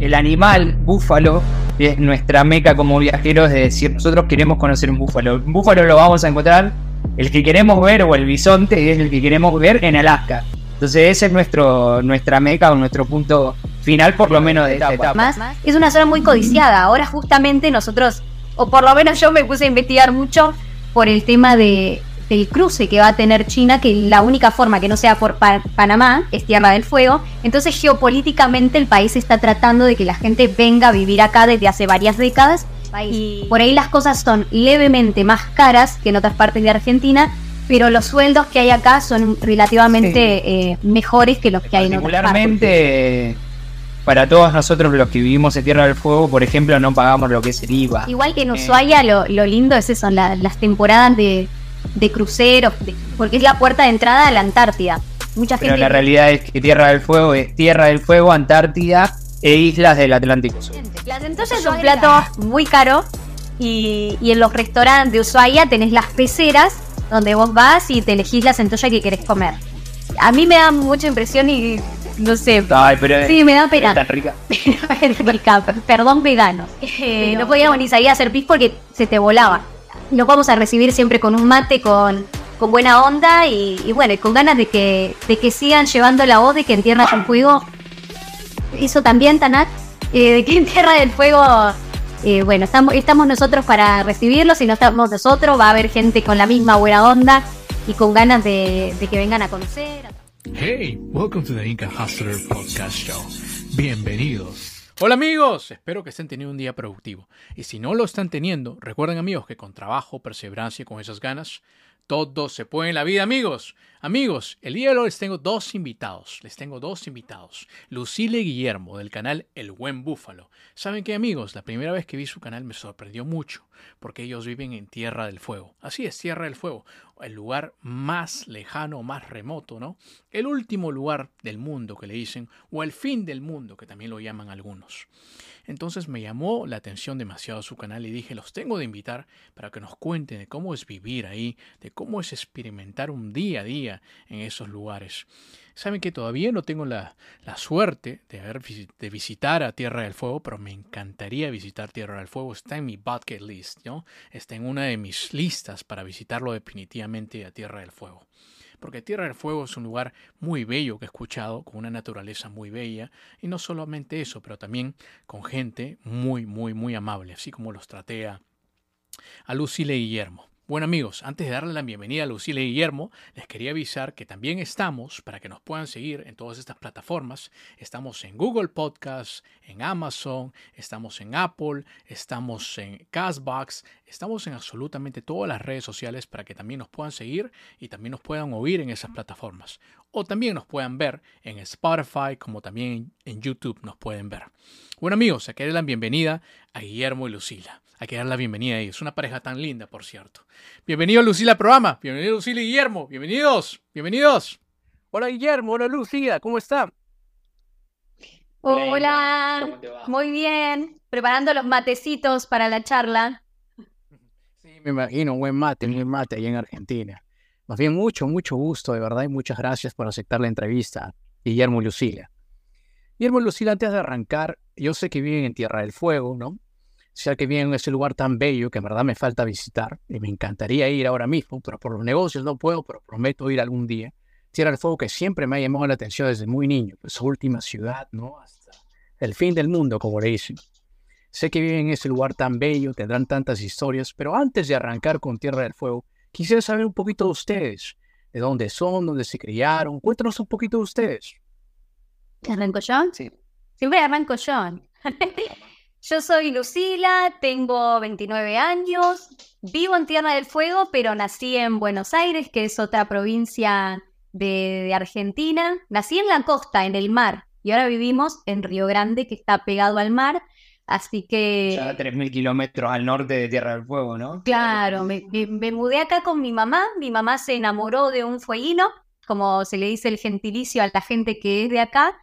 el animal búfalo es nuestra meca como viajeros de decir, nosotros queremos conocer un búfalo. Un búfalo lo vamos a encontrar, el que queremos ver o el bisonte es el que queremos ver en Alaska. Entonces ese es nuestro, nuestra meca o nuestro punto final por lo menos de esta etapa. Más, es una zona muy codiciada. Ahora justamente nosotros, o por lo menos yo me puse a investigar mucho por el tema de, del cruce que va a tener China, que la única forma que no sea por Panamá es Tierra del Fuego. Entonces geopolíticamente el país está tratando de que la gente venga a vivir acá desde hace varias décadas. Y por ahí las cosas son levemente más caras que en otras partes de Argentina, pero los sueldos que hay acá son relativamente eh, mejores que los que hay en otras partes. Particularmente para todos nosotros los que vivimos en Tierra del Fuego, por ejemplo, no pagamos lo que es el IVA. Igual que en Ushuaia, lo, lindo es eso, las temporadas de, de cruceros, porque es la puerta de entrada a la Antártida. Mucha Pero la realidad es que Tierra del Fuego es Tierra del Fuego, Antártida e islas del Atlántico Sur. Entonces es un plato muy caro y, en los restaurantes de Ushuaia tenés las peceras donde vos vas y te elegís la centolla que querés comer. A mí me da mucha impresión y no sé. Ay, pero sí, me da pena. Tan rica. Perdón, vegano. Eh, no podíamos ni salir a hacer pis porque se te volaba nos vamos a recibir siempre con un mate, con, buena onda y, bueno, con ganas de que, sigan llevando la voz de que en Tierra del Fuego, eso también, Tanat, eh, de que en Tierra del Fuego, eh, bueno, estamos, estamos nosotros para recibirlos, si no estamos nosotros, va a haber gente con la misma buena onda y con ganas de, de que vengan a conocer. Hey, welcome to the Inca Hustler Podcast Show. Bienvenidos. Hola amigos, espero que estén teniendo un día productivo. Y si no lo están teniendo, recuerden amigos que con trabajo, perseverancia y con esas ganas, todo se puede en la vida amigos. Amigos, el día de hoy les tengo dos invitados. Les tengo dos invitados. Lucile Guillermo del canal El Buen Búfalo. ¿Saben qué amigos? La primera vez que vi su canal me sorprendió mucho porque ellos viven en Tierra del Fuego. Así es, Tierra del Fuego. El lugar más lejano, más remoto, ¿no? El último lugar del mundo que le dicen o el fin del mundo que también lo llaman algunos. Entonces me llamó la atención demasiado su canal y dije, los tengo de invitar para que nos cuenten de cómo es vivir ahí, de cómo es experimentar un día a día en esos lugares. Saben que todavía no tengo la, suerte de, de visitar a Tierra del Fuego, pero me encantaría visitar Tierra del Fuego. Está en mi bucket list, ¿no? Está en una de mis listas para visitarlo definitivamente a Tierra del Fuego porque Tierra del Fuego es un lugar muy bello que he escuchado, con una naturaleza muy bella, y no solamente eso, pero también con gente muy, muy, muy amable, así como los traté a, a Lucile Guillermo. Bueno amigos, antes de darle la bienvenida a Lucile y Guillermo, les quería avisar que también estamos, para que nos puedan seguir en todas estas plataformas, estamos en Google Podcasts, en Amazon, estamos en Apple, estamos en Castbox, estamos en absolutamente todas las redes sociales para que también nos puedan seguir y también nos puedan oír en esas plataformas. O también nos puedan ver en Spotify, como también en YouTube nos pueden ver. Bueno amigos, aquí la bienvenida a Guillermo y Lucila. Hay que dar la bienvenida a ellos. Una pareja tan linda, por cierto. Bienvenido Lucila al programa. Bienvenido Lucila y Guillermo. Bienvenidos. Bienvenidos. Hola Guillermo. Hola Lucila. ¿Cómo está? Hola. Muy bien. Preparando los matecitos para la charla. Sí, me imagino. Un buen mate, un buen mate allá en Argentina. Más bien, mucho, mucho gusto, de verdad, y muchas gracias por aceptar la entrevista, Guillermo y Lucila. Guillermo y Lucila, antes de arrancar, yo sé que viven en Tierra del Fuego, ¿no? Sea que viene en ese lugar tan bello que en verdad me falta visitar y me encantaría ir ahora mismo, pero por los negocios no puedo, pero prometo ir algún día. Tierra del Fuego que siempre me ha llamado la atención desde muy niño, pues, su última ciudad, ¿no? Hasta el fin del mundo, como le dicen. Sé que viven en ese lugar tan bello, tendrán tantas historias, pero antes de arrancar con Tierra del Fuego, quisiera saber un poquito de ustedes, de dónde son, dónde se criaron, cuéntanos un poquito de ustedes. ¿Arranco yo? Sí. Siempre arranco yo. Yo soy Lucila, tengo 29 años, vivo en Tierra del Fuego, pero nací en Buenos Aires, que es otra provincia de, Argentina. Nací en la costa, en el mar, y ahora vivimos en Río Grande, que está pegado al mar. Así que. Ya 3.000 kilómetros al norte de Tierra del Fuego, ¿no? Claro, me, me, mudé acá con mi mamá. Mi mamá se enamoró de un fueguino, como se le dice el gentilicio a la gente que es de acá.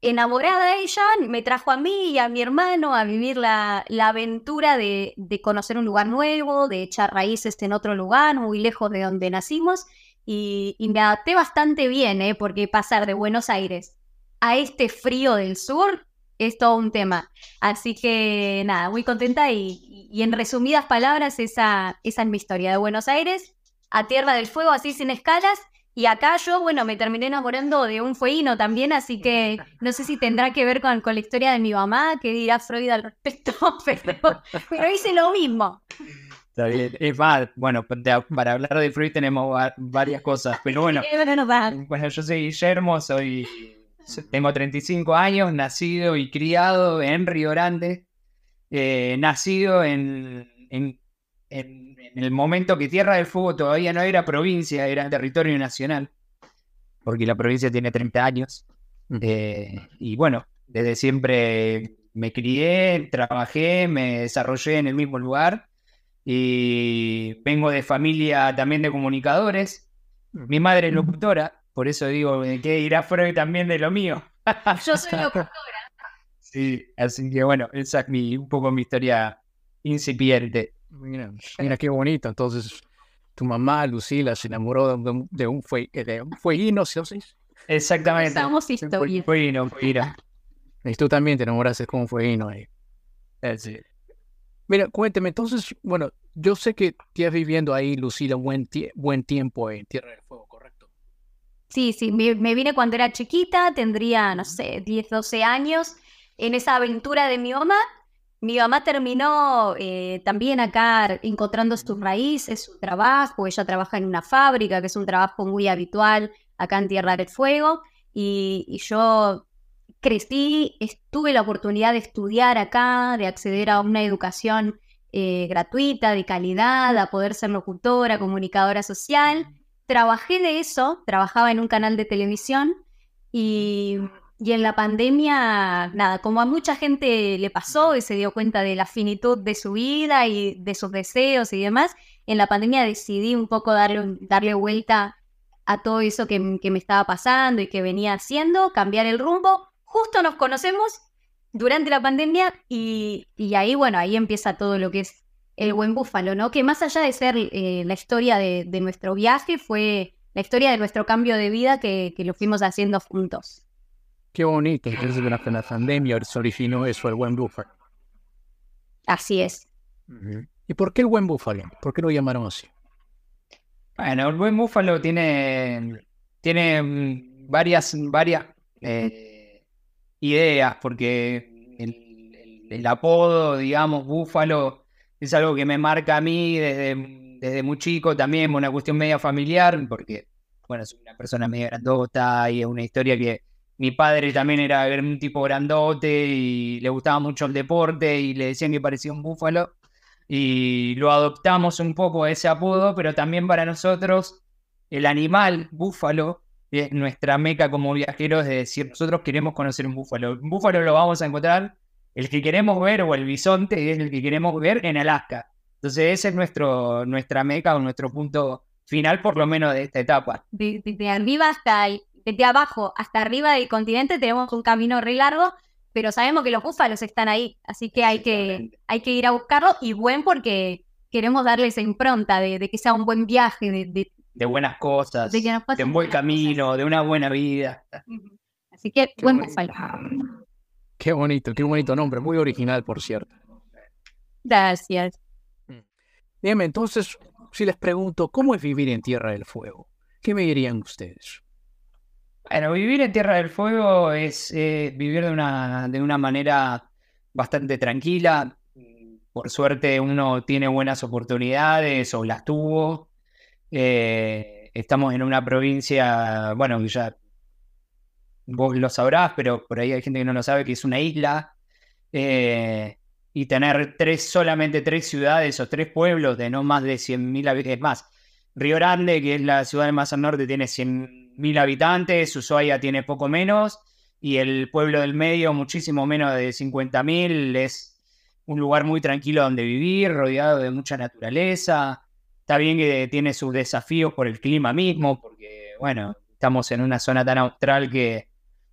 Enamorada ella, me trajo a mí y a mi hermano a vivir la, aventura de, conocer un lugar nuevo, de echar raíces en otro lugar, muy lejos de donde nacimos. Y, me adapté bastante bien, ¿eh? porque pasar de Buenos Aires a este frío del sur es todo un tema. Así que nada, muy contenta y, y en resumidas palabras, esa, esa es mi historia de Buenos Aires a Tierra del Fuego, así sin escalas. Y acá yo, bueno, me terminé enamorando de un fueguino también, así que no sé si tendrá que ver con, con la historia de mi mamá, que dirá Freud al respecto, pero, pero hice lo mismo. Está bien. Es más, bueno, para hablar de Freud tenemos varias cosas, pero bueno. Bueno, yo soy Guillermo, soy, tengo 35 años, nacido y criado en Río Grande, eh, nacido en, en, en, el momento que Tierra del Fuego todavía no era provincia, era territorio nacional, porque la provincia tiene 30 años. Eh, y bueno, desde siempre me crié, trabajé, me desarrollé en el mismo lugar y vengo de familia también de comunicadores. Mi madre es locutora, por eso digo que irá Freud también de lo mío. Yo soy locutora. Sí, así que bueno, esa es mi, un poco mi historia incipiente. Mira, mira qué bonito. Entonces, tu mamá, Lucila, se enamoró de un, de un, fue, de un fueguino, ¿sí? Exactamente. Somos historias. Fueguino, fueguino. Y tú también te enamoraste con un fueguino ahí. Sí. Mira, cuénteme, entonces, bueno, yo sé que tienes viviendo ahí, Lucila, buen, buen tiempo en Tierra del Fuego, ¿correcto? Sí, sí, me, me, vine cuando era chiquita, tendría, no sé, 10, 12 años, en esa aventura de mi mamá. Mi mamá terminó eh, también acá encontrando sus raíces, su trabajo. Ella trabaja en una fábrica, que es un trabajo muy habitual acá en Tierra del Fuego. Y, y yo crecí, tuve la oportunidad de estudiar acá, de acceder a una educación eh, gratuita, de calidad, a poder ser locutora, comunicadora social. Trabajé de eso, trabajaba en un canal de televisión y, y, en la pandemia, nada, como a mucha gente le pasó y se dio cuenta de la finitud de su vida y de sus deseos y demás, en la pandemia decidí un poco darle, darle vuelta a todo eso que, me estaba pasando y que venía haciendo, cambiar el rumbo justo nos conocemos durante la pandemia y, ahí, bueno, ahí empieza todo lo que es el buen búfalo, ¿no? Que más allá de ser eh, la historia de, nuestro viaje, fue la historia de nuestro cambio de vida que lo fuimos haciendo juntos. Qué bonito, entonces durante la pandemia se originó eso, el buen búfalo. Así es. ¿Y por qué el buen búfalo? ¿Por qué lo llamaron así? Bueno, el buen búfalo tiene, tiene varias, varias eh, ideas, porque el, el, el, apodo, digamos, Búfalo, es algo que me marca a mí desde, desde muy chico también, una cuestión media familiar, porque, bueno, soy una persona media grandota y es una historia que mi padre también era un tipo grandote y le gustaba mucho el deporte y le decían que parecía un búfalo y lo adoptamos un poco ese apodo, pero también para nosotros el animal búfalo es nuestra meca como viajeros de decir, nosotros queremos conocer un búfalo. Un búfalo lo vamos a encontrar, el que queremos ver, o el bisonte, es el que queremos ver en Alaska. Entonces ese es nuestro, nuestra meca o nuestro punto final, por lo menos de esta etapa. De, de, de arriba hasta, desde abajo hasta arriba del continente tenemos un camino re largo, pero sabemos que los búfalos están ahí, así que hay que, hay que ir a buscarlo y buen porque queremos darle esa impronta de, de que sea un buen viaje, de, de, de buenas cosas, de, de un buen camino, cosas. de una buena vida. Así que qué buen bonito. Qué bonito, qué bonito nombre, muy original, por cierto. Gracias. Dígame, entonces, si les pregunto, ¿cómo es vivir en Tierra del Fuego? ¿Qué me dirían ustedes? Bueno, vivir en Tierra del Fuego es eh, vivir de una, de una manera bastante tranquila. Por suerte uno tiene buenas oportunidades o las tuvo. Eh, estamos en una provincia, bueno, ya vos lo sabrás, pero por ahí hay gente que no lo sabe, que es una isla. Eh, y tener tres, solamente tres ciudades o tres pueblos de no más de 100.000 habitantes. más, Río Grande, que es la ciudad más al norte, tiene 100.000 habitantes, Ushuaia tiene poco menos, y el pueblo del medio muchísimo menos de 50.000. Es un lugar muy tranquilo donde vivir, rodeado de mucha naturaleza. Está bien que tiene sus desafíos por el clima mismo, porque, bueno, estamos en una zona tan austral que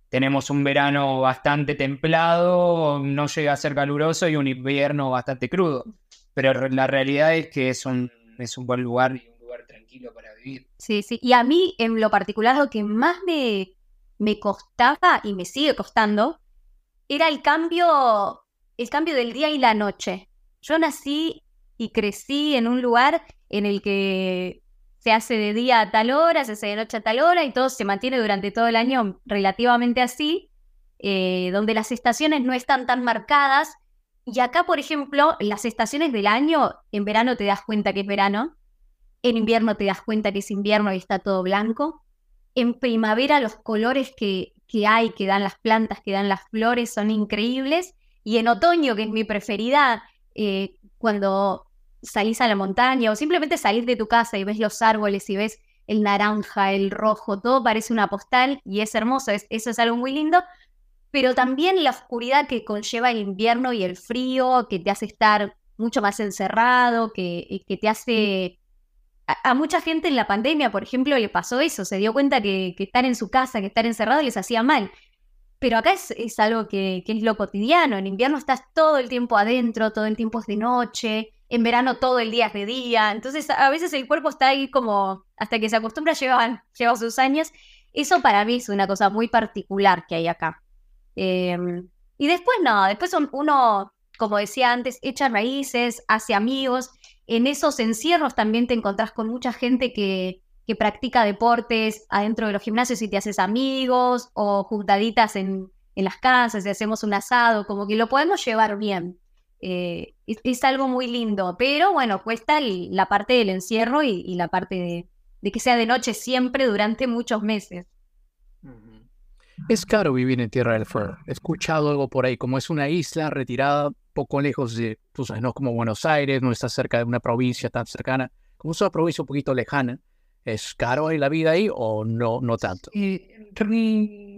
tenemos un verano bastante templado, no llega a ser caluroso y un invierno bastante crudo. Pero la realidad es que es un, es un buen lugar para vivir. Sí, sí. Y a mí, en lo particular, lo que más me, me costaba y me sigue costando era el cambio, el cambio del día y la noche. Yo nací y crecí en un lugar en el que se hace de día a tal hora, se hace de noche a tal hora y todo se mantiene durante todo el año relativamente así, eh, donde las estaciones no están tan marcadas. Y acá, por ejemplo, las estaciones del año, en verano te das cuenta que es verano, en invierno te das cuenta que es invierno y está todo blanco. En primavera los colores que, que hay, que dan las plantas, que dan las flores, son increíbles. Y en otoño, que es mi preferida, eh, cuando salís a la montaña o simplemente salís de tu casa y ves los árboles y ves el naranja, el rojo, todo parece una postal y es hermoso, eso es algo muy lindo, pero también la oscuridad que conlleva el invierno y el frío, que te hace estar mucho más encerrado, que, que te hace a, mucha gente en la pandemia, por ejemplo, le pasó eso, se dio cuenta que, estar en su casa, que estar encerrado les hacía mal. Pero acá es, algo que, es lo cotidiano. En invierno estás todo el tiempo adentro, todo el tiempo es de noche, en verano todo el día es de día. Entonces a veces el cuerpo está ahí como, hasta que se acostumbra, lleva, lleva sus años. Eso para mí es una cosa muy particular que hay acá. Em, y después no, después uno, como decía antes, echa raíces, hace amigos en esos encierros también te encontrás con mucha gente que, practica deportes adentro de los gimnasios y te haces amigos o juntaditas en, en las casas y hacemos un asado, como que lo podemos llevar bien. Eh, es, algo muy lindo, pero bueno, cuesta la parte del encierro y, la parte de, de, que sea de noche siempre durante muchos meses. Es caro vivir en Tierra del Fuego. He escuchado algo por ahí, como es una isla retirada poco lejos de, tú sabes, no como Buenos Aires, no está cerca de una provincia tan cercana, como es una provincia un poquito lejana. ¿Es caro la vida ahí o no, no tanto?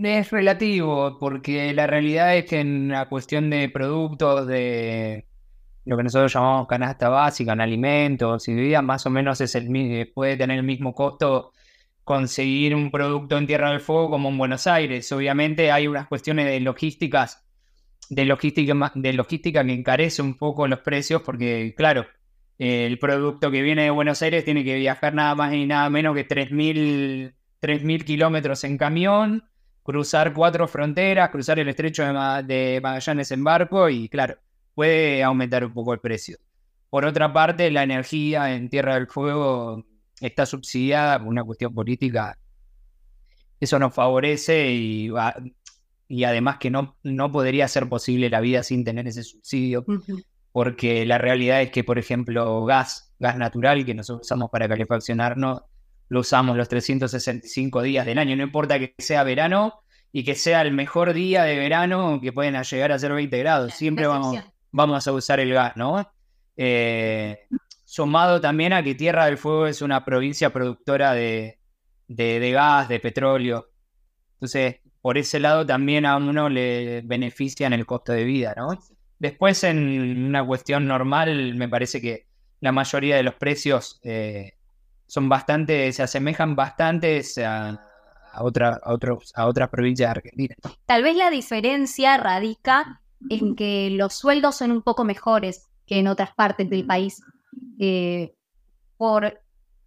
es relativo, porque la realidad es que en la cuestión de productos, de lo que nosotros llamamos canasta básica, en alimentos y bebidas, más o menos es el, puede tener el mismo costo conseguir un producto en Tierra del Fuego como en Buenos Aires. Obviamente hay unas cuestiones de logísticas de logística, de logística que encarece un poco los precios porque, claro, el producto que viene de Buenos Aires tiene que viajar nada más y nada menos que 3.000 kilómetros en camión, cruzar cuatro fronteras, cruzar el estrecho de, Magallanes en barco y, claro, puede aumentar un poco el precio. Por otra parte, la energía en Tierra del Fuego está subsidiada por una cuestión política. Eso nos favorece y y además que no, no podría ser posible la vida sin tener ese subsidio, porque la realidad es que, por ejemplo, gas, gas natural que nosotros usamos para calefaccionarnos, lo usamos los 365 días del año, no importa que sea verano y que sea el mejor día de verano que pueden llegar a ser 20 grados, siempre vamos, vamos a usar el gas, ¿no? Eh, sumado también a que Tierra del Fuego es una provincia productora de, de, de gas, de petróleo. Entonces, por ese lado también a uno le benefician el costo de vida, ¿no? Después en una cuestión normal me parece que la mayoría de los precios eh, son bastante, se asemejan bastante a, otra, a, otros, a otras provincias de Argentina. Tal vez la diferencia radica en que los sueldos son un poco mejores que en otras partes del país. Eh, por,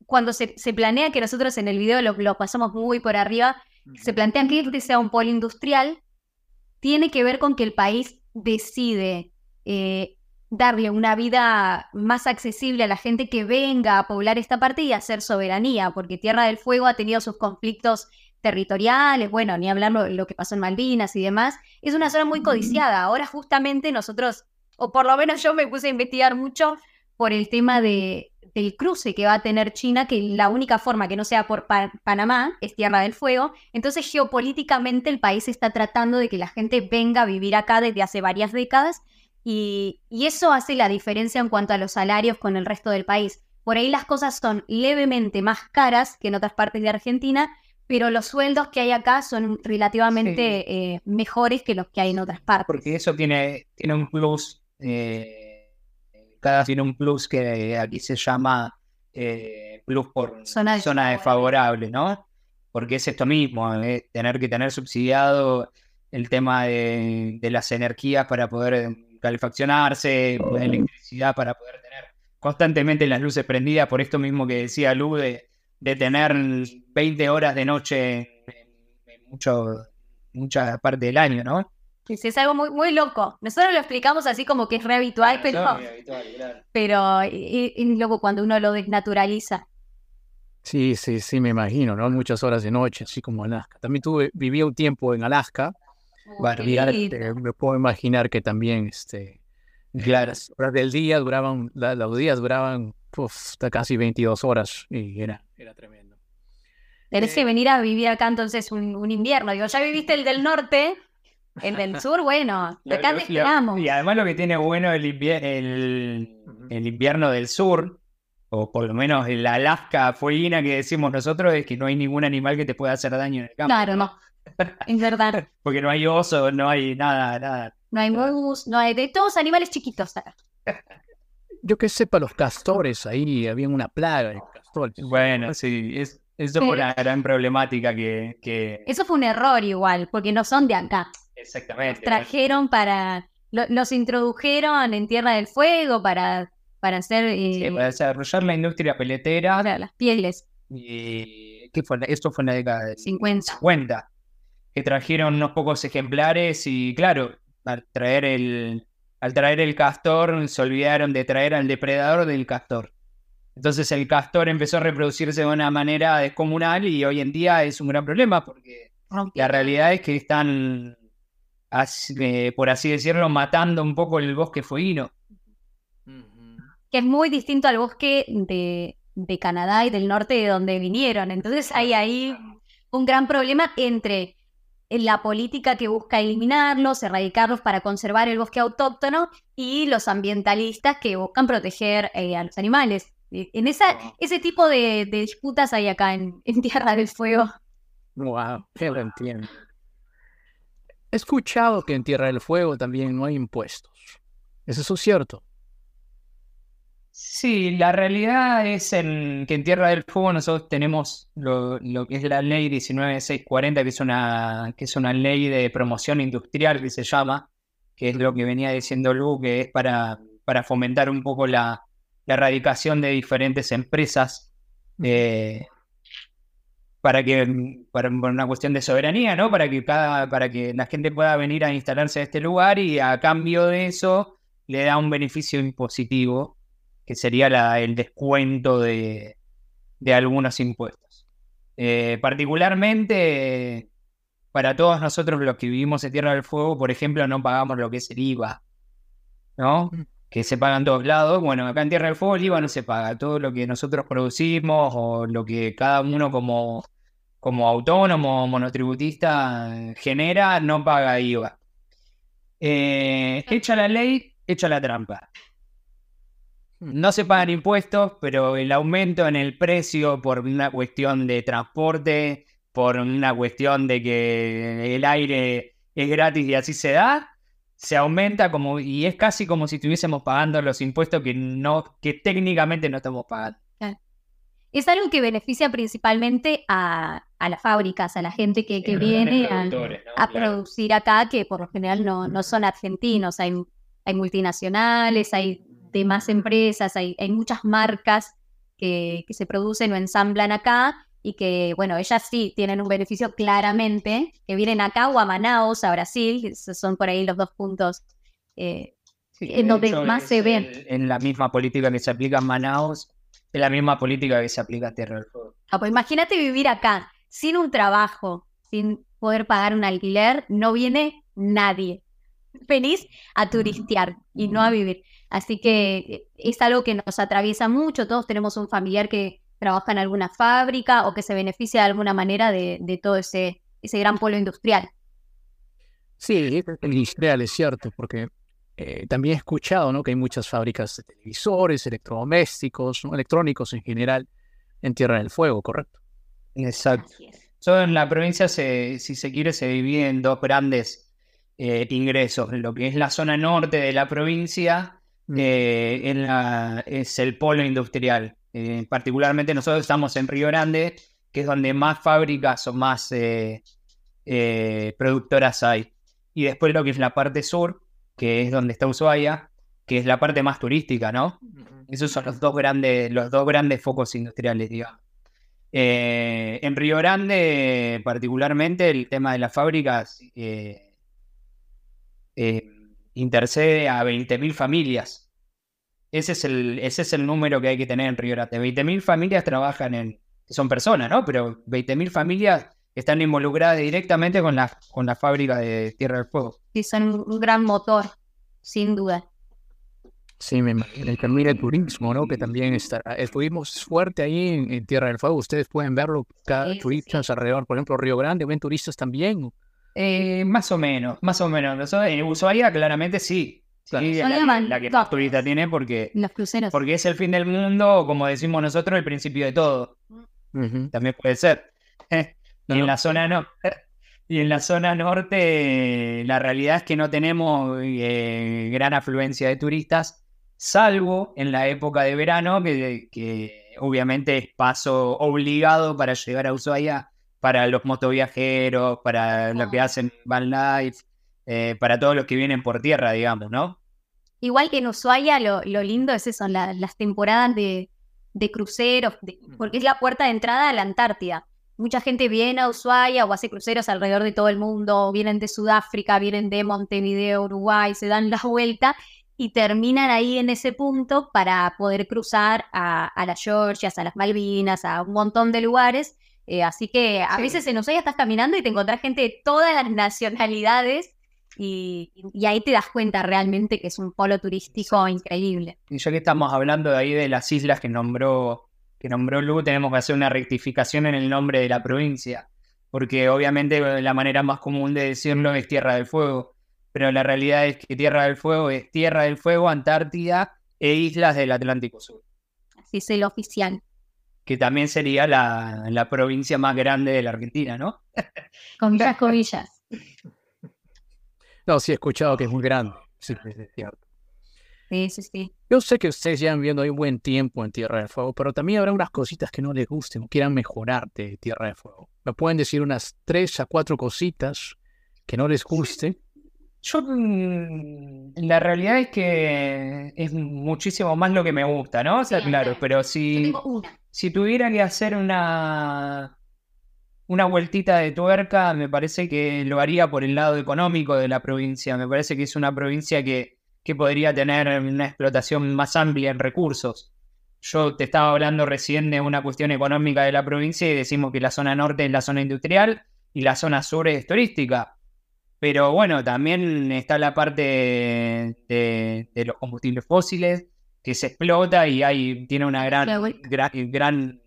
cuando se, planea que nosotros en el video lo, lo pasamos muy por arriba, se plantean que este sea un polo industrial, tiene que ver con que el país decide eh, darle una vida más accesible a la gente que venga a poblar esta parte y hacer soberanía, porque Tierra del Fuego ha tenido sus conflictos territoriales, bueno, ni hablar de lo que pasó en Malvinas y demás, es una zona muy codiciada. Ahora justamente nosotros, o por lo menos yo me puse a investigar mucho por el tema de, del cruce que va a tener China, que la única forma que no sea por Panamá es Tierra del Fuego. Entonces, geopolíticamente el país está tratando de que la gente venga a vivir acá desde hace varias décadas y, eso hace la diferencia en cuanto a los salarios con el resto del país. Por ahí las cosas son levemente más caras que en otras partes de Argentina, pero los sueldos que hay acá son relativamente eh, mejores que los que hay en otras partes. Porque eso tiene, tiene un plus. Eh tiene un plus que aquí se llama eh, plus por zona, desfavorable, ¿no? Porque es esto mismo, eh, tener que tener subsidiado el tema de, las energías para poder calefaccionarse, electricidad para poder tener constantemente las luces prendidas, por esto mismo que decía Lu, de, tener 20 horas de noche en, mucho, mucha parte del año, ¿no? Es, es algo muy, muy loco. Nosotros lo explicamos así como que es re habitual, pero, pero es, es loco cuando uno lo desnaturaliza. Sí, sí, sí, me imagino, ¿no? Muchas horas de noche, así como Alaska. También tuve, viví un tiempo en Alaska. Eh, me puedo imaginar que también, este, las horas del día duraban, la- los días duraban uf, hasta casi 22 horas y era, era tremendo. Tenés que venir a vivir acá entonces un, un invierno. Digo, ya viviste el del norte, el del sur, bueno, Lo- acá lo- te esperamos. Y además lo que tiene bueno el, invier- el, el invierno del sur, o por lo menos el Alaska fueguina que decimos nosotros, es que no hay ningún animal que te pueda hacer daño en el campo. Claro, no. Es verdad. Porque no hay oso, no hay nada, nada. No hay mus, no hay de todos animales chiquitos acá. Yo que sepa, los castores ahí, había una plaga de castores. Bueno, sí, es, eso fue una gran problemática que, que- Eso fue un error igual, porque no son de acá. Exactamente. Trajeron para. lo- los introdujeron en Tierra del Fuego para, para hacer eh, Sí, para desarrollar la industria peletera. para las pieles. Y, ¿qué fue? Esto fue en la década del 50. 50, que trajeron unos pocos ejemplares y claro, al traer el, al traer el castor se olvidaron de traer al depredador del castor. Entonces el castor empezó a reproducirse de una manera descomunal y hoy en día es un gran problema porque la realidad es que están, así- eh, por así decirlo, matando un poco el bosque fueguino. que es muy distinto al bosque de, de Canadá y del norte de donde vinieron. Entonces hay ahí un gran problema entre la política que busca eliminarlos, erradicarlos para conservar el bosque autóctono y los ambientalistas que buscan proteger eh, a los animales. Eh, En esa, ese tipo de, de disputas hay acá en, en Tierra del Fuego. Wow, que lo entiendo. He escuchado que en Tierra del Fuego también no hay impuestos. ¿Es eso cierto? Sí, la realidad es en, que en Tierra del Fuego nosotros tenemos lo, lo que es la ley 19640, que es una, que es una ley de promoción industrial que se llama, que es lo que venía diciendo Lu, que es para, para fomentar un poco la, la erradicación de diferentes empresas, eh, para que, para, por una cuestión de soberanía, ¿no? Para que cada, para que la gente pueda venir a instalarse a este lugar y a cambio de eso le da un beneficio impositivo que sería la- el descuento de, de algunos impuestos. Eh, particularmente para todos nosotros los que vivimos en Tierra del Fuego, por ejemplo, no pagamos lo que es el IVA, ¿no? Mm. Que se paga en todos lados. Bueno, acá en Tierra del Fuego el IVA no se paga. Todo lo que nosotros producimos o lo que cada uno como, como autónomo, monotributista genera, no paga IVA. Eh, hecha la ley, hecha la trampa. No se pagan impuestos, pero el aumento en el precio por una cuestión de transporte, por una cuestión de que el aire es gratis y así se da, se aumenta como y es casi como si estuviésemos pagando los impuestos que no que técnicamente no estamos pagando. Es algo que beneficia principalmente a, a las fábricas, a la gente que, que viene a, a producir acá, que por lo general no, no son argentinos, hay, hay multinacionales, hay demás empresas, hay, hay muchas marcas que, que se producen o ensamblan acá y que, bueno, ellas sí tienen un beneficio claramente, que vienen acá o a Manaus, a Brasil, que son por ahí los dos puntos eh, en de donde hecho, más es se ven. el- En la misma política que se aplica en Manaus, es la misma política que se aplica en Tierra del Fuego. Ah, pues imagínate vivir acá sin un trabajo, sin poder pagar un alquiler, no viene nadie. Venís a turistear y no a vivir. Así que eh, es algo que nos atraviesa mucho. Todos tenemos un familiar que trabaja en alguna fábrica o que se beneficia de alguna manera de, de todo ese, ese gran polo industrial. Sí, el industrial es cierto, porque eh, también he escuchado ¿no? que hay muchas fábricas de televisores, electrodomésticos, ¿no? electrónicos en general en Tierra del Fuego, ¿correcto? Exacto. Solo en la provincia, se, si se quiere, se divide en dos grandes eh, ingresos. Lo que es la zona norte de la provincia eh, es, la- es el polo industrial. Eh, particularmente nosotros estamos en Río Grande, que es donde más fábricas o más eh, eh, productoras hay. Y después lo que es la parte sur, que es donde está Ushuaia, que es la parte más turística, ¿no? Esos son los dos grandes, los dos grandes focos industriales, digamos. Eh, en Río Grande, particularmente, el tema de las fábricas, eh, eh, intercede a 20.000 familias. Ese es, el, ese es el número que hay que tener en Río Grande. 20.000 familias trabajan en, son personas, ¿no? Pero 20.000 familias están involucradas directamente con la, con la fábrica de Tierra del Fuego. Sí, son un gran motor, sin duda. Sí, me imagino. Y también el turismo, ¿no? Que también está. Estuvimos fuerte ahí en, Tierra del Fuego. Ustedes pueden verlo, cada Sí, turistas alrededor. Por ejemplo, Río Grande, ven turistas también. Eh, más o menos, más o menos. Nosotros En Ushuaia claramente sí. Claro. Sí, es la, que más turista tiene porque, Los cruceros. porque es el fin del mundo, como decimos nosotros, el principio de todo. También puede ser. No, y en no. la zona no. Y en la zona norte, la realidad es que no tenemos eh, gran afluencia de turistas, salvo en la época de verano, que, que obviamente es paso obligado para llegar a Ushuaia para los motoviajeros, para los que hacen van life, eh, para todos los que vienen por tierra, digamos, ¿no? Igual que en Ushuaia, lo, lo lindo es eso, la- las temporadas de, de cruceros, de- porque es la puerta de entrada a la Antártida. Mucha gente viene a Ushuaia o hace cruceros alrededor de todo el mundo, vienen de Sudáfrica, vienen de Montevideo, Uruguay, se dan la vuelta y terminan ahí en ese punto para poder cruzar a, a las Georgias, a las Malvinas, a un montón de lugares. Eh, así que a Sí. veces en Ushuaia estás caminando y te encontrás gente de todas las nacionalidades y, y ahí te das cuenta realmente que es un polo turístico increíble. Y ya que estamos hablando de ahí de las islas que nombró, que nombró Lu, tenemos que hacer una rectificación en el nombre de la provincia. Porque obviamente la manera más común de decirlo es Tierra del Fuego. Pero la realidad es que Tierra del Fuego es Tierra del Fuego, Antártida e islas del Atlántico Sur. Así es el oficial. Que también sería la, la provincia más grande de la Argentina, ¿no? Con muchas comillas. No, sí he escuchado que es muy grande. Sí, es es cierto. Sí, sí, sí. Yo sé que ustedes llevan viendo ahí un buen tiempo en Tierra del Fuego, pero también habrá unas cositas que no les gusten o quieran mejorar de Tierra del Fuego. ¿Me pueden decir unas tres a cuatro cositas que no les guste? Yo, mm, la realidad es que es muchísimo más lo que me gusta, ¿no? O sea, Sí, claro, pero si... Si tuviera que hacer una, una vueltita de tuerca, me parece que lo haría por el lado económico de la provincia. Me parece que es una provincia que, que podría tener una explotación más amplia en recursos. Yo te estaba hablando recién de una cuestión económica de la provincia y decimos que la zona norte es la zona industrial y la zona sur es turística. Pero bueno, también está la parte de, de los combustibles fósiles que se explota y hay, tiene una gran, gran, gran,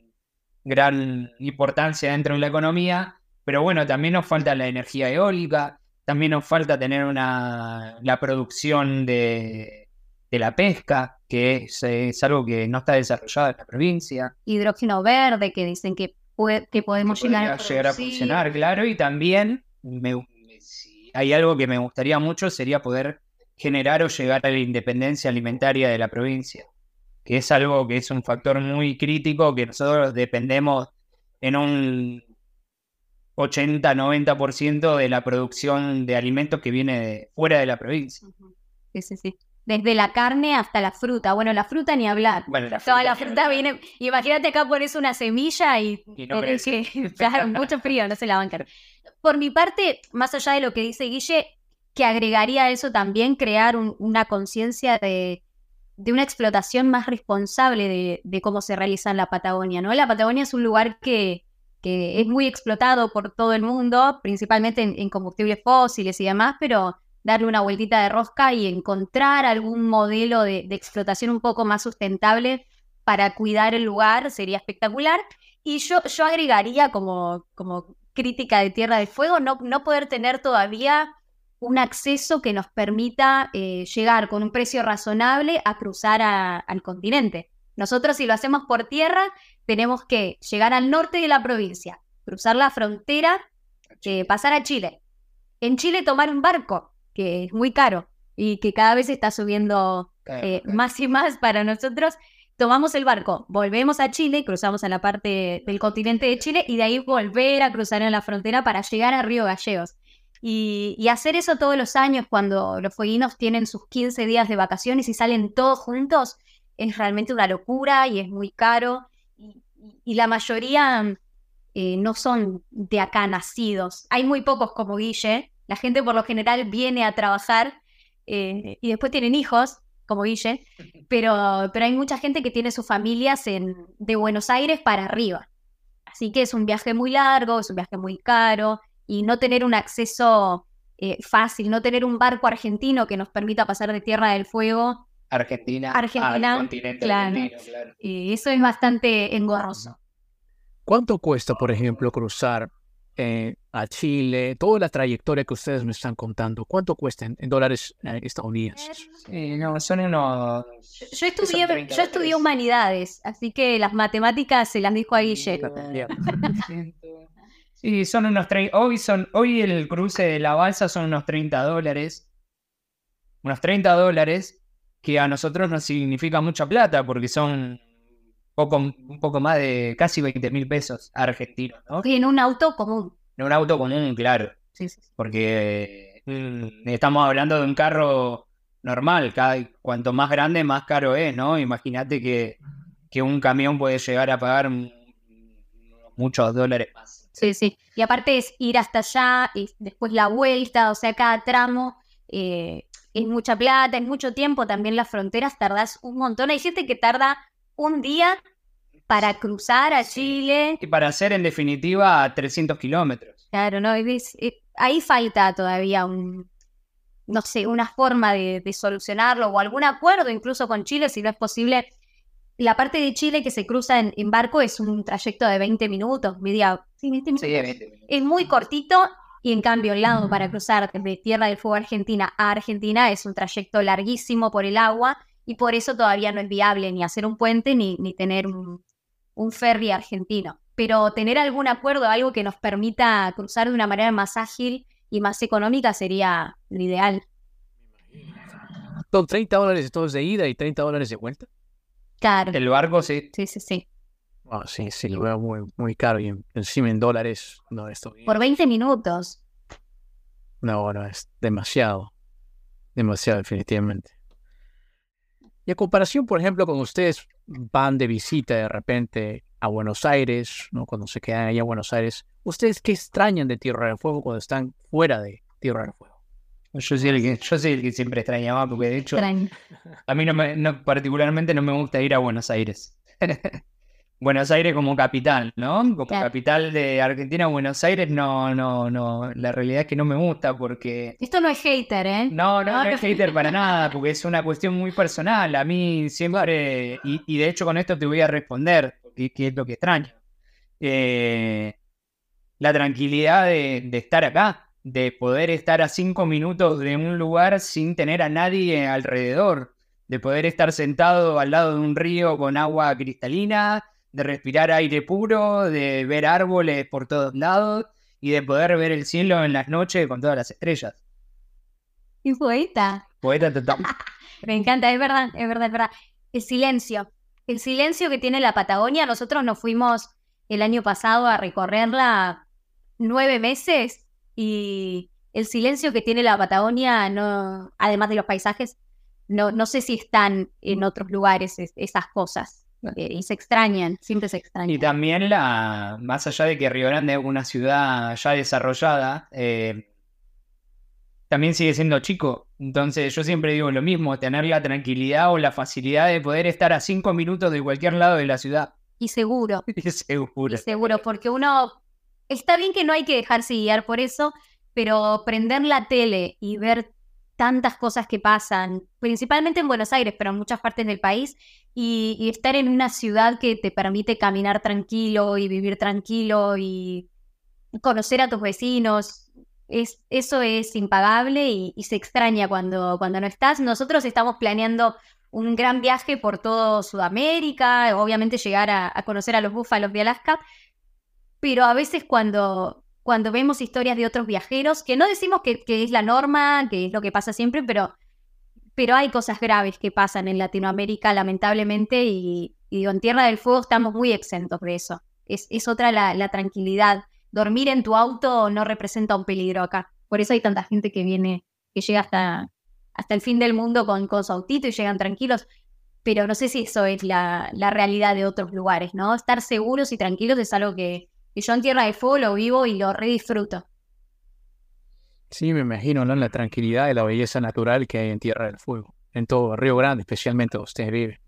gran importancia dentro de la economía. Pero bueno, también nos falta la energía eólica, también nos falta tener una, la producción de, de la pesca, que es, es algo que no está desarrollado en la provincia. Hidrógeno verde que dicen que, puede- que podemos que llegar a, llegar a funcionar, claro, y también me- si hay algo que me gustaría mucho sería poder generar o llegar a la independencia alimentaria de la provincia, que es algo que es un factor muy crítico, que nosotros dependemos en un 80-90% de la producción de alimentos que viene de fuera de la provincia. Sí, sí, sí. Desde la carne hasta la fruta. Bueno, la fruta ni hablar. Bueno, la Toda la fruta- viene. Imagínate acá pones una semilla y, Y no tenés crece. que- claro, mucho frío, no se la bancan. Por mi parte, más allá de lo que dice Guille, que agregaría a eso también crear un- una conciencia de, de una explotación más responsable de, de cómo se realiza en la Patagonia, ¿no? La Patagonia es un lugar que, que es muy explotado por todo el mundo, principalmente en, combustibles fósiles y demás, pero darle una vueltita de rosca y encontrar algún modelo de, explotación un poco más sustentable para cuidar el lugar sería espectacular. Y yo, yo agregaría como, como crítica de Tierra del Fuego no, no poder tener todavía un acceso que nos permita eh, llegar con un precio razonable a cruzar al continente. Nosotros si lo hacemos por tierra, tenemos que llegar al norte de la provincia, cruzar la frontera, eh, pasar a Chile. En Chile tomar un barco, que es muy caro y que cada vez está subiendo eh, más y más para nosotros. Tomamos el barco, volvemos a Chile, cruzamos a la parte del continente de Chile y de ahí volver a cruzar en la frontera para llegar a Río Gallegos. Y, y hacer eso todos los años cuando los fueguinos tienen sus 15 días de vacaciones y salen todos juntos es realmente una locura y es muy caro. Y, la mayoría eh, no son de acá nacidos. Hay muy pocos como Guille. La gente por lo general viene a trabajar eh, y después tienen hijos, como Guille, pero, pero hay mucha gente que tiene sus familias en, de Buenos Aires para arriba. Así que es un viaje muy largo, es un viaje muy caro, y no tener un acceso eh, fácil, no tener un barco argentino que nos permita pasar de Tierra del Fuego. Argentina, Argentina, al continente claro. argentino, claro. Y eso es bastante engorroso. ¿Cuánto cuesta, por ejemplo, cruzar eh, a Chile? Toda la trayectoria que ustedes me están contando, ¿cuánto cuesta en, en dólares eh, estadounidenses? Sí, no, son unos... Yo estudié, Son 30 yo estudié humanidades, así que las matemáticas se las dijo a Guille. Sí, son unos 30. Hoy, son, hoy el cruce de la balsa son unos 30 dólares. Unos 30 dólares que a nosotros nos significa mucha plata porque son poco, un poco más de casi 20 mil pesos argentinos, ¿no? En un auto común. En un auto común, claro. Sí, sí, sí. Porque mm, estamos hablando de un carro normal. Cada, cuanto más grande, más caro es, ¿no? Imagínate que, que un camión puede llegar a pagar muchos dólares más. Sí, sí. Y aparte es ir hasta allá y después la vuelta, o sea, cada tramo eh, es mucha plata, es mucho tiempo. También las fronteras tardás un montón. Hay gente que tarda un día para cruzar a Chile. Y para hacer en definitiva 300 kilómetros. Claro, ¿no? Es- eh, ahí falta todavía un, no sé, una forma de, de solucionarlo o algún acuerdo incluso con Chile, si no es posible. La parte de Chile que se cruza en, en barco es un trayecto de 20 minutos, media, sí, 20 minutos. Sí, 20 minutos. Es muy cortito y en cambio el lado para cruzar desde Tierra del Fuego Argentina a Argentina es un trayecto larguísimo por el agua y por eso todavía no es viable ni hacer un puente ni, ni tener un, un ferry argentino. Pero tener algún acuerdo, algo que nos permita cruzar de una manera más ágil y más económica sería lo ideal. Son 30 dólares todos de ida y 30 dólares de vuelta. Claro. El barco sí. Sí, sí, sí. Sí, sí, lo veo muy, muy caro y en- encima en dólares no esto. Por 20 minutos. No, no, es demasiado. Demasiado, definitivamente. Y a comparación, por ejemplo, con ustedes van de visita de repente a Buenos Aires, ¿no? Cuando se quedan allá en Buenos Aires, ¿ustedes qué extrañan de Tierra del Fuego cuando están fuera de Tierra del Fuego? Yo soy el que, yo soy el que siempre extrañaba, porque de hecho Extraño. a mí no me, no- particularmente no me gusta ir a Buenos Aires. Buenos Aires como capital, ¿no? Como Claro. capital de Argentina, Buenos Aires, no, no, no. La realidad es que no me gusta porque Esto no es hater, ¿eh? No, no, No, no es hater para nada, porque es una cuestión muy personal. A mí siempre, y, y de hecho con esto te voy a responder, qué qué es lo que extraño. Eh, la tranquilidad de, de estar acá, de poder estar a cinco minutos de un lugar sin tener a nadie alrededor, de poder estar sentado al lado de un río con agua cristalina, de respirar aire puro, de ver árboles por todos lados y de poder ver el cielo en las noches con todas las estrellas. Qué poeta. Poeta total. Me encanta, es verdad, es verdad, es verdad. El silencio. El silencio que tiene la Patagonia. Nosotros nos fuimos el año pasado a recorrerla nueve meses y el silencio que tiene la Patagonia, no, además de los paisajes, no, no sé si están en otros lugares es- esas cosas. Eh, y se extrañan, siempre se Y extrañan. también la, más allá de que Río Grande es una ciudad ya desarrollada, eh, también sigue siendo chico. Entonces yo siempre digo lo mismo, tener la tranquilidad o la facilidad de poder estar a cinco minutos de cualquier lado de la ciudad. Y seguro. Y seguro. Y seguro, porque uno está bien que no hay que dejarse guiar por eso, pero prender la tele y ver tantas cosas que pasan, principalmente en Buenos Aires, pero en muchas partes del país, y, estar en una ciudad que te permite caminar tranquilo y vivir tranquilo y conocer a tus vecinos, es, eso es impagable y, se extraña cuando, cuando no estás. Nosotros estamos planeando un gran viaje por todo Sudamérica, obviamente llegar a conocer a los búfalos de Alaska, pero a veces cuando, cuando vemos historias de otros viajeros, que no decimos que, es la norma, que es lo que pasa siempre, pero, pero hay cosas graves que pasan en Latinoamérica, lamentablemente, y, en Tierra del Fuego estamos muy exentos de eso. Es, es otra la, la tranquilidad. Dormir en tu auto no representa un peligro acá. Por eso hay tanta gente que viene, que llega hasta, hasta el fin del mundo con, con su autito y llegan tranquilos. Pero no sé si eso es la, la realidad de otros lugares, ¿no? Estar seguros y tranquilos es algo que, que yo en Tierra de Fuego lo vivo y lo redisfruto. Sí, me imagino, ¿no? La tranquilidad y la belleza natural que hay en Tierra del Fuego, en todo Río Grande, especialmente donde usted vive.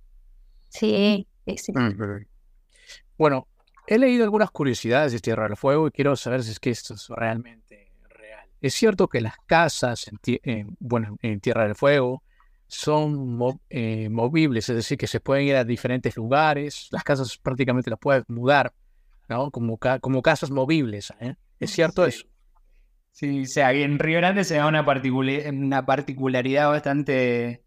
Sí, sí. Bueno, he leído algunas curiosidades de Tierra del Fuego y quiero saber si es que esto es realmente real. Es cierto que las casas en, bueno, en Tierra del Fuego son eh, movibles, es decir, que se pueden ir a diferentes lugares, las casas prácticamente las puedes mudar, ¿no? Como, como casas movibles, ¿eh? ¿Es cierto eso? Sí, o sea, en Río Grande se da una, una particularidad bastante,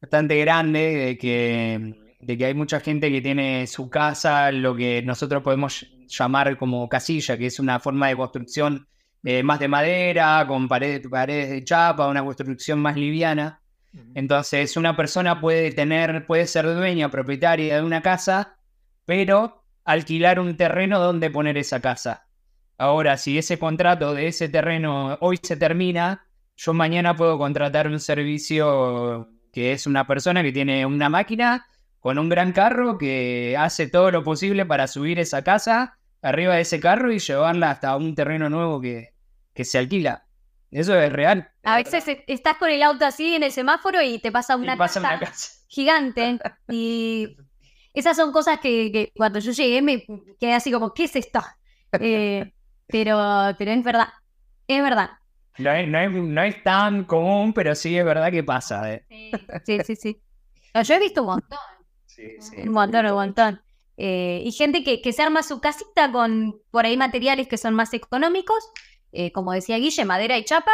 bastante grande de que, de que hay mucha gente que tiene su casa, lo que nosotros podemos llamar como casilla, que es una forma de construcción eh, más de madera, con paredes, paredes de chapa, una construcción más liviana. Entonces, una persona puede tener, puede ser dueña, propietaria de una casa, pero alquilar un terreno donde poner esa casa. Ahora, si ese contrato de ese terreno hoy se termina, yo mañana puedo contratar un servicio que es una persona que tiene una máquina con un gran carro que hace todo lo posible para subir esa casa arriba de ese carro y llevarla hasta un terreno nuevo que, que se alquila. Eso es real. A veces estás con el auto así en el semáforo y te pasa una, casa, gigante. Y esas son cosas que, cuando yo llegué me quedé así como, ¿qué es esto? Eh, pero, pero es verdad. Es verdad. No es, tan común, pero sí es verdad que pasa. Eh. Sí, sí, sí. Yo he visto un montón. Sí, sí. Un montón, un montón. Eh, y gente que, que se arma su casita con por ahí materiales que son más económicos eh, como decía Guille, madera y chapa,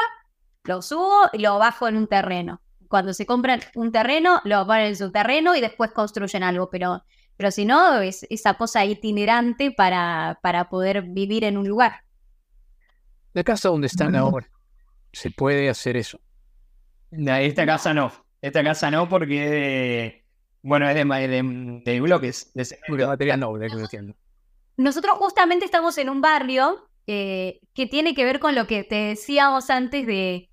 lo subo y lo bajo en un terreno. Cuando se compran un terreno, lo ponen en su terreno y después construyen algo, pero, pero si no, es esa cosa itinerante para, para poder vivir en un lugar. La casa donde están ahora, ¿se puede hacer eso? esta casa no. Esta casa no porque, bueno, es de, de, bloques, de, material noble, que entiendo. Nosotros justamente estamos en un barrio eh, que tiene que ver con lo que te decíamos antes de,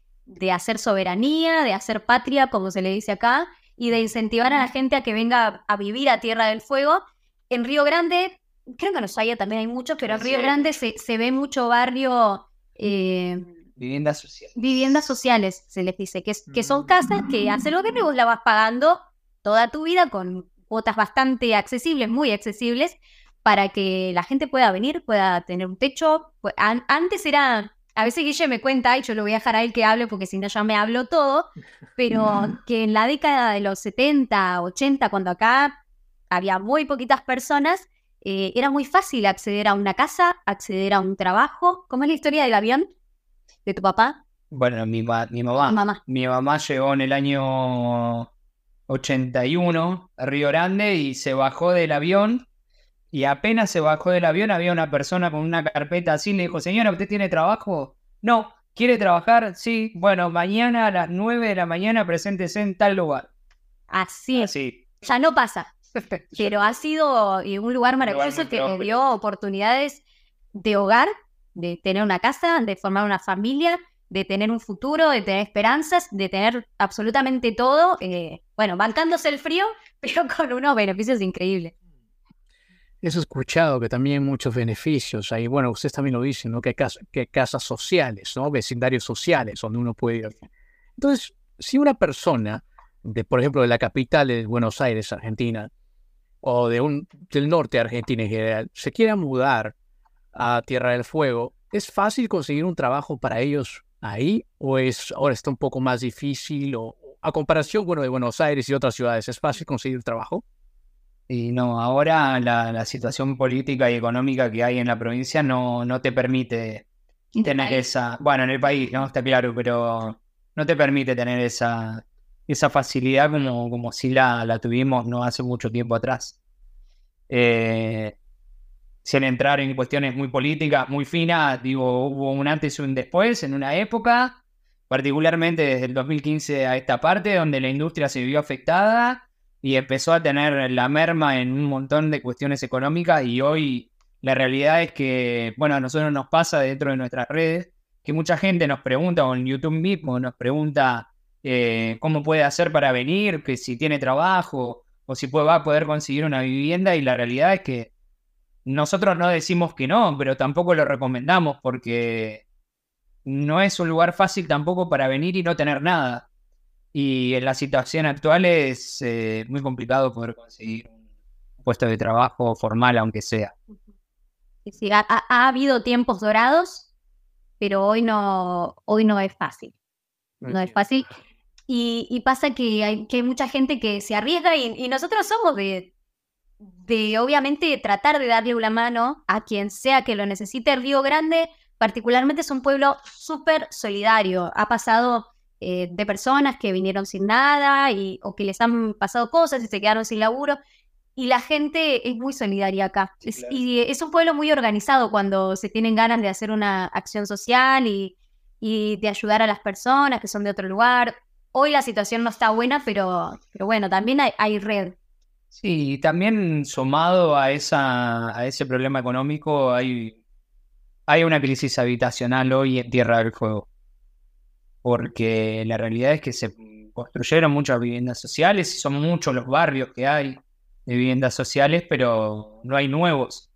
hacer soberanía, de hacer patria, como se le dice acá, y de incentivar a la gente a que venga a vivir a Tierra del Fuego. En Río Grande, creo que en Ushuaia también hay mucho, pero en Río Grande se, ve mucho barrio... Eh, viviendas sociales. Viviendas sociales, se les dice, que, que son mm. casas que hace lo que vos la vas pagando toda tu vida con cuotas bastante accesibles, muy accesibles, para que la gente pueda venir, pueda tener un techo. antes era, a veces Guille me cuenta, y yo lo voy a dejar a él que hable porque si no ya me hablo todo, pero que en la década de los 70, 80, cuando acá había muy poquitas personas, eh, era muy fácil acceder a una casa, acceder a un trabajo. ¿Cómo es la historia del avión de tu papá? Bueno, mi, mi mamá. mamá. Mi mamá llegó en el año 81 a Río Grande y se bajó del avión y apenas se bajó del avión, había una persona con una carpeta así, le dijo, señora, ¿usted tiene trabajo? No. ¿Quiere trabajar? Sí. Bueno, mañana a las 9 de la mañana preséntese en tal lugar. Así es. Ya no pasa. Pero ha sido eh, un lugar maravilloso que me dio oportunidades de hogar, de tener una casa, de formar una familia, de tener un futuro, de tener esperanzas, de tener absolutamente todo. Eh, bueno, bancándose el frío, pero con unos beneficios increíbles. Eso he escuchado que también muchos beneficios. Ahí, bueno, ustedes también lo dicen, ¿no? Que hay, casas sociales, ¿no? Vecindarios sociales donde uno puede ir. Entonces, si una persona, de, por ejemplo, de la capital de Buenos Aires, Argentina, o de un, del norte de Argentina en general, se quiera mudar a Tierra del Fuego, ¿es fácil conseguir un trabajo para ellos ahí? ¿O es ahora está un poco más difícil? O, a comparación, bueno, de Buenos Aires y otras ciudades, ¿es fácil conseguir trabajo? Y no, ahora la, situación política y económica que hay en la provincia no, no te permite tener esa. Bueno, en el país, ¿no? Está claro, pero no te permite tener esa, esa facilidad como, como si la, la tuvimos no hace mucho tiempo atrás. Eh, sin entrar en cuestiones muy políticas, muy finas, digo, hubo un antes y un después en una época, particularmente desde el 2015 a esta parte, donde la industria se vio afectada y empezó a tener la merma en un montón de cuestiones económicas y hoy la realidad es que, bueno, a nosotros nos pasa dentro de nuestras redes que mucha gente nos pregunta, o en YouTube mismo nos pregunta eh, cómo puede hacer para venir, que si tiene trabajo o si puede, va a poder conseguir una vivienda y la realidad es que nosotros no decimos que no, pero tampoco lo recomendamos porque no es un lugar fácil tampoco para venir y no tener nada. Y en la situación actual es eh, muy complicado poder conseguir un puesto de trabajo formal, aunque sea. Sí, ha, ha, habido tiempos dorados, pero hoy no, hoy no es fácil. No es fácil. Y, pasa que hay, que hay mucha gente que se arriesga y, nosotros somos de, de, obviamente, tratar de darle una mano a quien sea que lo necesite. Río Grande, particularmente, es un pueblo súper solidario. Ha pasado eh, de personas que vinieron sin nada y, o que les han pasado cosas y se quedaron sin laburo. Y la gente es muy solidaria acá. Y es un pueblo muy organizado cuando se tienen ganas de hacer una acción social y, y de ayudar a las personas que son de otro lugar. Hoy la situación no está buena, pero, pero bueno, también hay, red. Sí, también sumado a, esa, a ese problema económico hay, hay una crisis habitacional hoy en Tierra del Fuego. Porque la realidad es que se construyeron muchas viviendas sociales y son muchos los barrios que hay de viviendas sociales, pero no hay nuevos.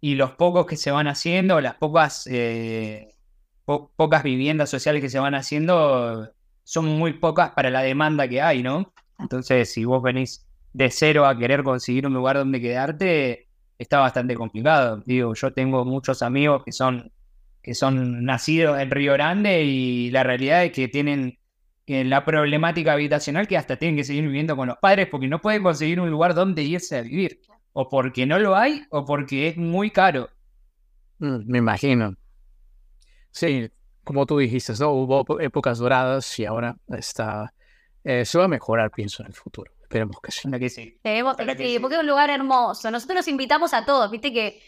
Y los pocos que se van haciendo, las pocas, eh, pocas viviendas sociales que se van haciendo, son muy pocas para la demanda que hay, ¿no? Entonces, si vos venís de cero a querer conseguir un lugar donde quedarte, está bastante complicado. Digo, yo tengo muchos amigos que son, que son nacidos en Río Grande y la realidad es que tienen eh, la problemática habitacional que hasta tienen que seguir viviendo con los padres porque no pueden conseguir un lugar donde irse a vivir. O porque no lo hay o porque es muy caro. Mm, me imagino. Sí, como tú dijiste, ¿no? hubo épocas doradas y ahora está, eh, se va a mejorar, pienso, en el futuro. Esperemos que sí. Que sí. Esperemos que, sí, porque es un lugar hermoso. Nosotros nos invitamos a todos, viste que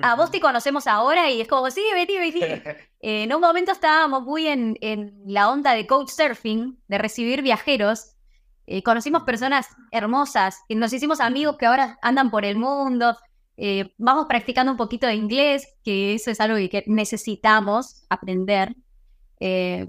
a vos te conocemos ahora y es como, sí, vení, vení. Eh, en un momento estábamos muy en, en la onda de coach surfing, de recibir viajeros. Eh, conocimos personas hermosas, y nos hicimos amigos que ahora andan por el mundo. vamos practicando un poquito de inglés, que eso es algo que necesitamos aprender. Eh,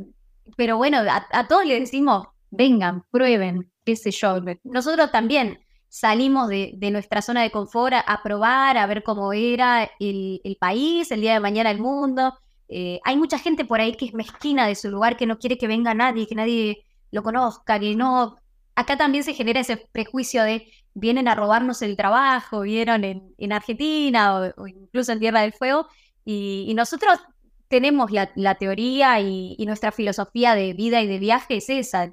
pero bueno, a, todos les decimos, vengan, prueben, qué sé yo. Nosotros también salimos de, nuestra zona de confort a, probar, a ver cómo era el, país, el día de mañana el mundo. Eh, hay mucha gente por ahí que es mezquina de su lugar, que no quiere que venga nadie, que nadie lo conozca, que no... Acá también se genera ese prejuicio de vienen a robarnos el trabajo, vieron en, Argentina o, incluso en Tierra del Fuego, y nosotros tenemos la, teoría y, nuestra filosofía de vida y de viaje es esa.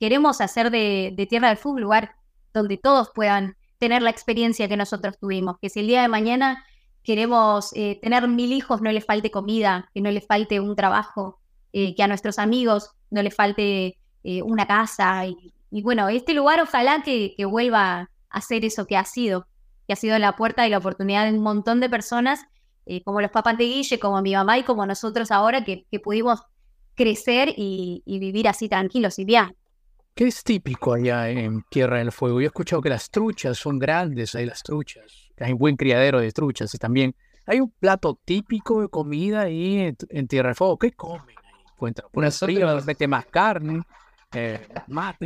Queremos hacer de, Tierra del Fuego un lugar donde todos puedan tener la experiencia que nosotros tuvimos. Que si el día de mañana queremos eh, tener mil hijos, no les falte comida, que no les falte un trabajo, eh, que a nuestros amigos no les falte eh, una casa. Y, bueno, este lugar ojalá que, vuelva a ser eso que ha sido, que ha sido la puerta y la oportunidad de un montón de personas como los papás de Guille, como mi mamá y como nosotros ahora, que, pudimos crecer y, vivir así tranquilos y bien. ¿Qué es típico allá en Tierra del Fuego? Yo he escuchado que las truchas son grandes, hay las truchas, hay un buen criadero de truchas y también hay un plato típico de comida ahí en, Tierra del Fuego. ¿Qué comen ahí? Cuéntanos. Una sopa, mete más carne, eh, más.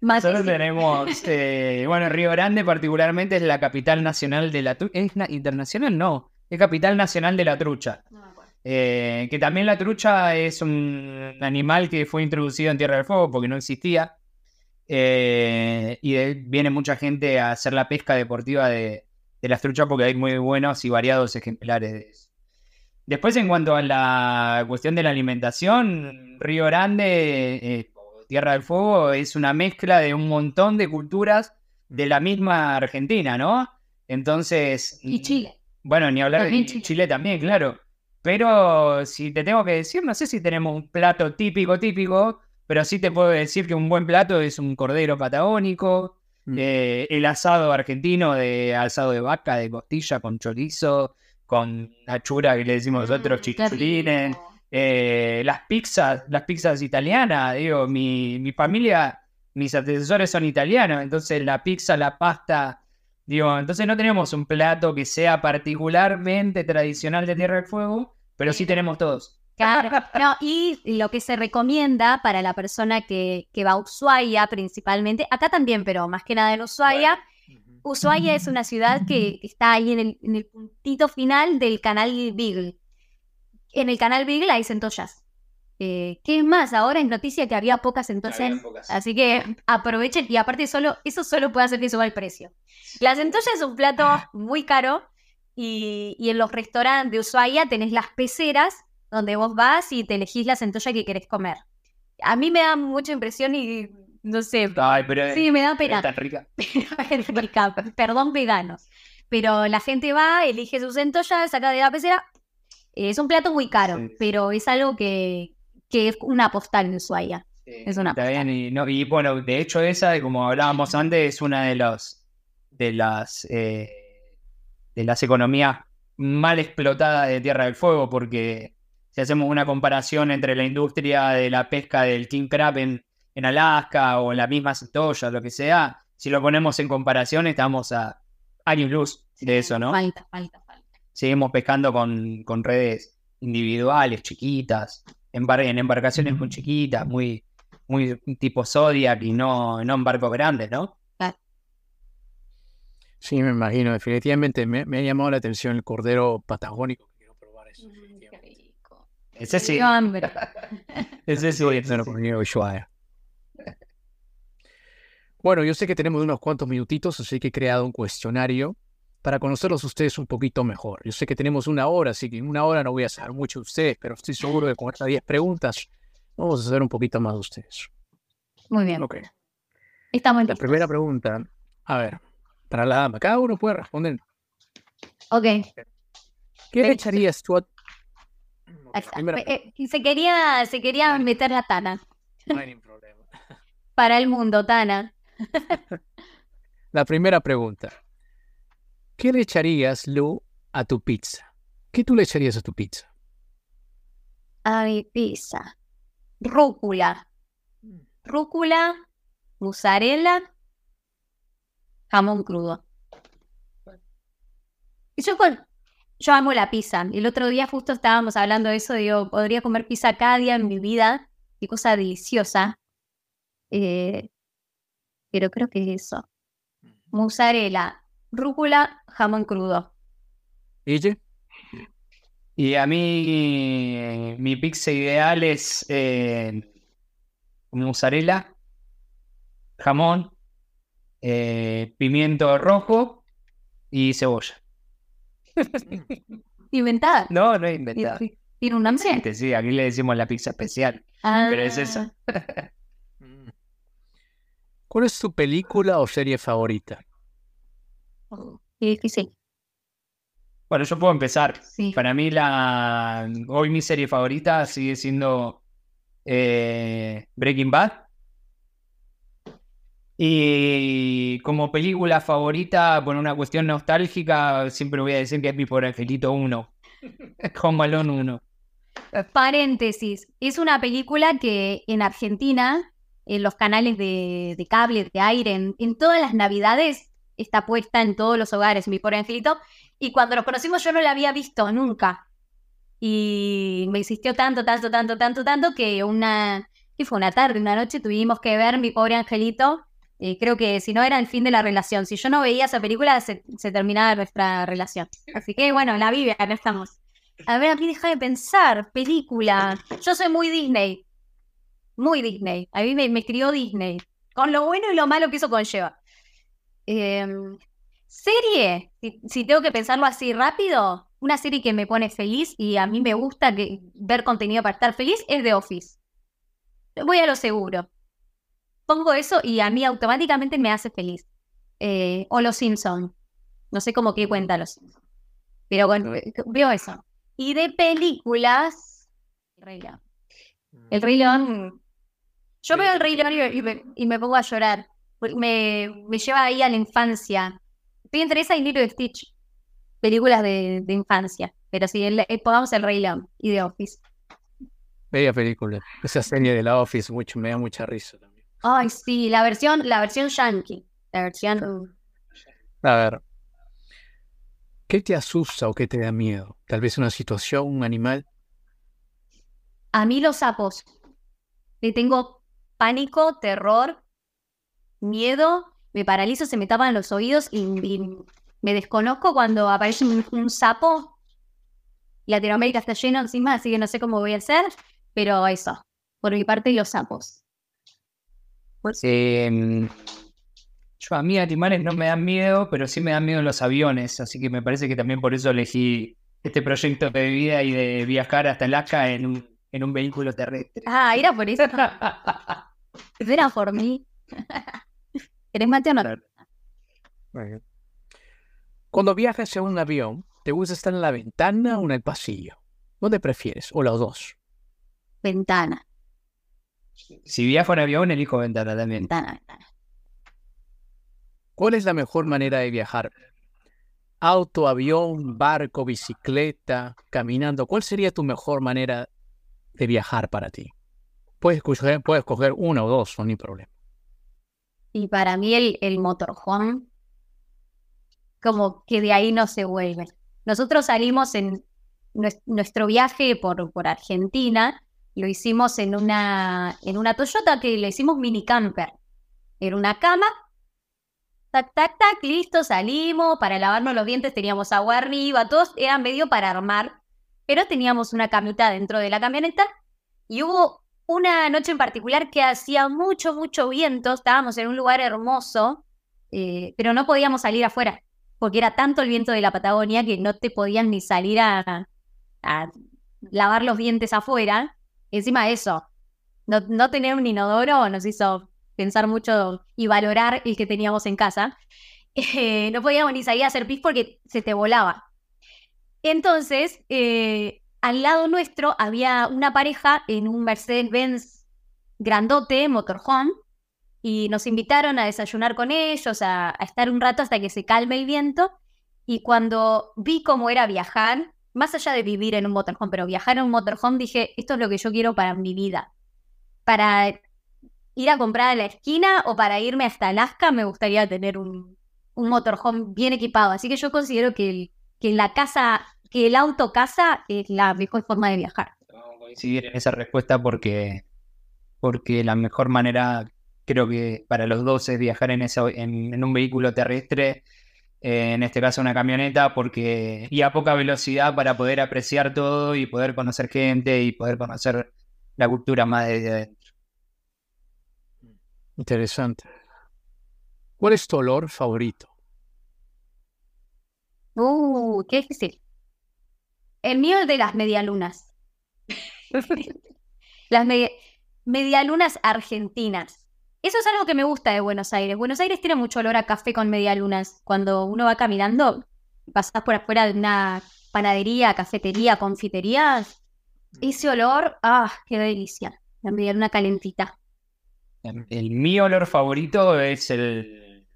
Nosotros tenemos, eh, bueno, Río Grande particularmente es la capital nacional de la... ¿Es internacional? No, es capital nacional de la trucha. Eh, que también la trucha es un animal que fue introducido en Tierra del Fuego porque no existía. Eh, y viene mucha gente a hacer la pesca deportiva de, las truchas porque hay muy buenos y variados ejemplares de eso. Después, en cuanto a la cuestión de la alimentación, Río Grande, eh, Tierra del Fuego, es una mezcla de un montón de culturas de la misma Argentina, ¿no? Entonces. Y Chile. Bueno, ni hablar de Chile. también, claro. Pero si te tengo que decir, no sé si tenemos un plato típico, típico, pero sí te puedo decir que un buen plato es un cordero patagónico, mm. eh, el asado argentino de asado de vaca, de costilla con chorizo, con achura que le decimos nosotros, mm, eh, las pizzas, las pizzas italianas, digo, mi, mi familia, mis antecesores son italianos, entonces la pizza, la pasta Digo, entonces no tenemos un plato que sea particularmente tradicional de Tierra del Fuego, pero sí tenemos todos. Claro, no, y lo que se recomienda para la persona que, va a Ushuaia principalmente, acá también, pero más que nada en Ushuaia, Ushuaia es una ciudad que está ahí en el, puntito final del canal Beagle. en el canal Beagle hay centollas. Eh, ¿Qué es más? Ahora es noticia que había pocas. Había pocas. Así que aprovechen y aparte solo, eso solo puede hacer que suba el precio. La centolla es un plato muy caro y, y en los restaurantes de Ushuaia tenés las peceras donde vos vas y te elegís la centolla que querés comer. A mí me da mucha impresión y no sé, Ay, pero sí, me da pero pena. es tan rica. Rica, Perdón, veganos. Pero la gente va, elige su centolla, saca de la pecera. Es un plato muy caro, Sí. pero es algo que, que es una postal de Ushuaia. Es una Está bien, y, no, y bueno, de hecho esa, como hablábamos antes, es una de los de las eh, de las economías mal explotadas de Tierra del Fuego, porque si hacemos una comparación entre la industria de la pesca del king crab en, en Alaska o la misma centolla, lo que sea, si lo ponemos en comparación estamos a años luz de eso, ¿no? Falta, falta, falta. Seguimos pescando con, con redes individuales, chiquitas, en, bar- en embarcaciones muy chiquitas, muy, muy tipo Zodiac y no, no en barcos grandes, ¿no? Sí, me imagino. Definitivamente me, me ha llamado la atención el cordero patagónico. Quiero probar eso. Ese sí. Hambre. Ese sí. Comí en Ushuaia. Bueno, yo sé que tenemos unos cuantos minutitos, así que he creado un cuestionario para conocerlos ustedes un poquito mejor. Yo sé que tenemos una hora, así que en una hora no voy a saber mucho de ustedes, pero estoy seguro que con estas 10 preguntas vamos a saber un poquito más de ustedes. Muy bien. Ok. Estamos La listos. primera pregunta, a ver, para la dama, cada uno puede responder. Ok, ¿Qué le echarías tú a... La Eh, se quería, se quería meter la Tana. No hay ningún problema. Para el mundo, Tana. La primera pregunta. ¿Qué le echarías, Lu, a tu pizza? ¿Qué tú le echarías a tu pizza? A mi pizza. Rúcula. Rúcula, mozzarella, jamón crudo. Y Yo, con, yo amo la pizza. El otro día justo estábamos hablando de eso. Digo, podría comer pizza cada día en mi vida. Qué cosa deliciosa. Eh, pero creo que es eso. Mozzarella, rúcula, jamón crudo. ¿Ella? Y a mí mi pizza ideal es eh, mozzarella, jamón, eh, pimiento rojo y cebolla. Inventada. No, no es inventada. Tiene un nombre. Sí, aquí le decimos la pizza especial, pero es eso. Mm. ¿Cuál es tu película o serie favorita? Ah, Qué difícil. Bueno, yo puedo empezar. Sí. Para mí la hoy mi serie favorita sigue siendo eh, Breaking Bad. Y como película favorita, por una cuestión nostálgica, siempre voy a decir que es mi pobre angelito 1. Home Alone 1. Paréntesis. Es una película que en Argentina, en los canales de, de cable, de aire, en, en todas las navidades, está puesta en todos los hogares, mi pobre angelito. Y cuando nos conocimos yo no la había visto nunca. Y me insistió tanto, tanto, tanto, tanto, tanto que una, que fue una tarde, una noche tuvimos que ver mi pobre angelito. Eh, creo que si no era el fin de la relación. Si yo no veía esa película, se, terminaba nuestra relación. Así que bueno, la vive, acá estamos. A ver, a mí deja de pensar, película. Yo soy muy Disney. Muy Disney. A mí me, me crió Disney. Con lo bueno y lo malo que eso conlleva. Em, serie, si, si tengo que pensarlo así rápido, una serie que me pone feliz y a mí me gusta que, ver contenido para estar feliz es The Office. Voy a lo seguro. Pongo eso y a mí automáticamente me hace feliz. Eh, o Los Simpson. No sé cómo que cuenta Los Simpson. Pero bueno, eh, veo eso. Y de películas. El Rey León. El Rey León. Yo veo el Rey León y, y me, y me pongo a llorar. Me, me lleva ahí a la infancia. Estoy entre esa y Lilo y Stitch. Películas de, de infancia. Pero sí, el, eh, pongamos el Rey León y The Office. Bella película. Esa serie de la Office mucho, me da mucha risa también. Ay, sí, la versión, la versión yankee. La versión. A ver. ¿Qué te asusta o qué te da miedo? Tal vez una situación, un animal. A mí los sapos. Le tengo pánico, terror, miedo, me paralizo, se me tapan los oídos y, y me desconozco cuando aparece un, un sapo. Latinoamérica está lleno encima, así que no sé cómo voy a hacer, pero eso, por mi parte los sapos. Pues, em, yo a mí animales no me dan miedo, pero sí me dan miedo los aviones, así que me parece que también por eso elegí este proyecto de vida y de viajar hasta Alaska en un, en un vehículo terrestre. Ah, era por eso. era por mí. ¿Eres mate o no? Cuando viajas en un avión, ¿te gusta estar en la ventana o en el pasillo? ¿Dónde prefieres? ¿O los dos? Ventana. Si viajo en avión, elijo ventana también. Ventana, ventana. ¿Cuál es la mejor manera de viajar? ¿Auto, avión, barco, bicicleta, caminando? ¿Cuál sería tu mejor manera de viajar para ti? Puedes escoger, puedes escoger una o dos, no hay problema. Y para mí el, el motorhome, como que de ahí no se vuelve. Nosotros salimos en nues- nuestro viaje por, por Argentina, lo hicimos en una, en una Toyota que le hicimos mini camper. Era una cama, tac, tac, tac, listo, salimos, para lavarnos los dientes teníamos agua arriba, todos eran medio para armar, pero teníamos una camita dentro de la camioneta y hubo una noche en particular que hacía mucho, mucho viento, estábamos en un lugar hermoso, eh, pero no podíamos salir afuera, porque era tanto el viento de la Patagonia que no te podían ni salir a, lavar los dientes afuera. Encima de eso, no, no tener un inodoro nos hizo pensar mucho y valorar el que teníamos en casa. Eh, no podíamos ni salir a hacer pis porque se te volaba. Entonces, eh, al lado nuestro había una pareja en un Mercedes-Benz grandote, motorhome, y nos invitaron a desayunar con ellos, a, estar un rato hasta que se calme el viento. Y cuando vi cómo era viajar, más allá de vivir en un motorhome, pero viajar en un motorhome, dije, esto es lo que yo quiero para mi vida. Para ir a comprar a la esquina o para irme hasta Alaska, me gustaría tener un, motorhome bien equipado. Así que yo considero que, que la casa, que el auto casa es la mejor forma de viajar. Vamos a coincidir en esa respuesta porque, porque la mejor manera, creo que para los dos, es viajar en, esa, en, en un vehículo terrestre, eh, en este caso una camioneta, porque y a poca velocidad para poder apreciar todo y poder conocer gente y poder conocer la cultura más desde adentro. Interesante. ¿Cuál es tu olor favorito? Uh, qué difícil. El mío es de las medialunas. las media- medialunas argentinas. Eso es algo que me gusta de Buenos Aires. Buenos Aires tiene mucho olor a café con medialunas. Cuando uno va caminando, pasás por afuera de una panadería, cafetería, confitería. Ese olor, ah, qué delicia. La medialuna calentita. El mi olor favorito es el,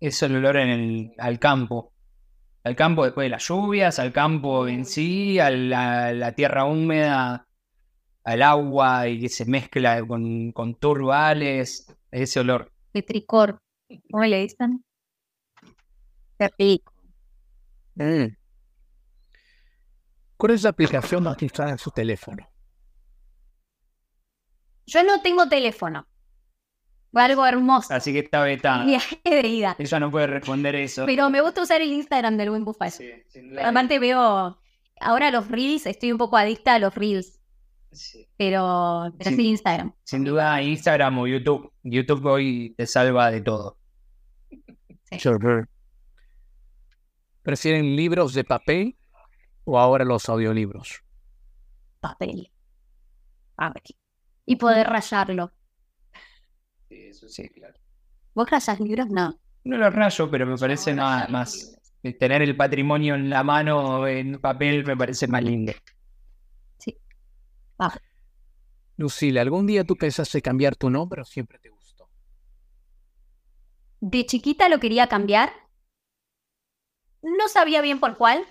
es el olor en el, al campo. Al campo después de las lluvias, al campo en sí, a la, la tierra húmeda, al agua y que se mezcla con, con turbales, ese olor. Petricor. ¿Cómo le dicen? Qué rico. ¿Cuál es la aplicación más instalada en su teléfono? Yo no tengo teléfono. Fue algo hermoso. Así que está vetada. Viaje de ida. Ella no puede responder eso. Pero me gusta usar el Instagram del buen Bufalo. Sí, sin duda. Aparte veo ahora los reels, estoy un poco adicta a los reels, Sí. pero, pero Sí. sí Instagram. Sin duda Instagram o YouTube. YouTube hoy te salva de todo. ¿Prefieren libros de papel o ahora los audiolibros? Papel. A ver. Y poder rayarlo. Sí, eso sí, claro. ¿Vos rayas libros? No. No lo rayo, pero me parece nada más. Tener el patrimonio en la mano, en papel, me parece más lindo. Lucila, ¿algún día tú pensaste cambiar tu nombre o siempre te gustó? De chiquita lo quería cambiar. No sabía bien por cuál,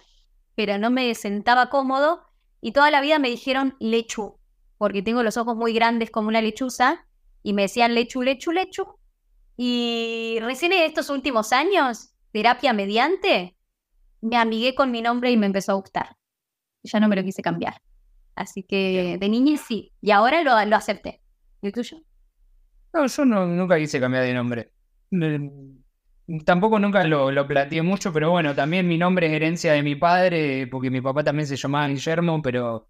pero no me sentaba cómodo. Y toda la vida me dijeron lechu, porque tengo los ojos muy grandes como una lechuza. Y me decían lechu, lechu, lechu. Y recién en estos últimos años, terapia mediante, me amigué con mi nombre y me empezó a gustar. Ya no me lo quise cambiar. Así que de niña sí. Y ahora lo, lo acepté. ¿Y el tuyo? No, yo no, nunca quise cambiar de nombre. Eh, tampoco nunca lo, lo planteé mucho, pero bueno, también mi nombre es herencia de mi padre, porque mi papá también se llamaba Guillermo, pero,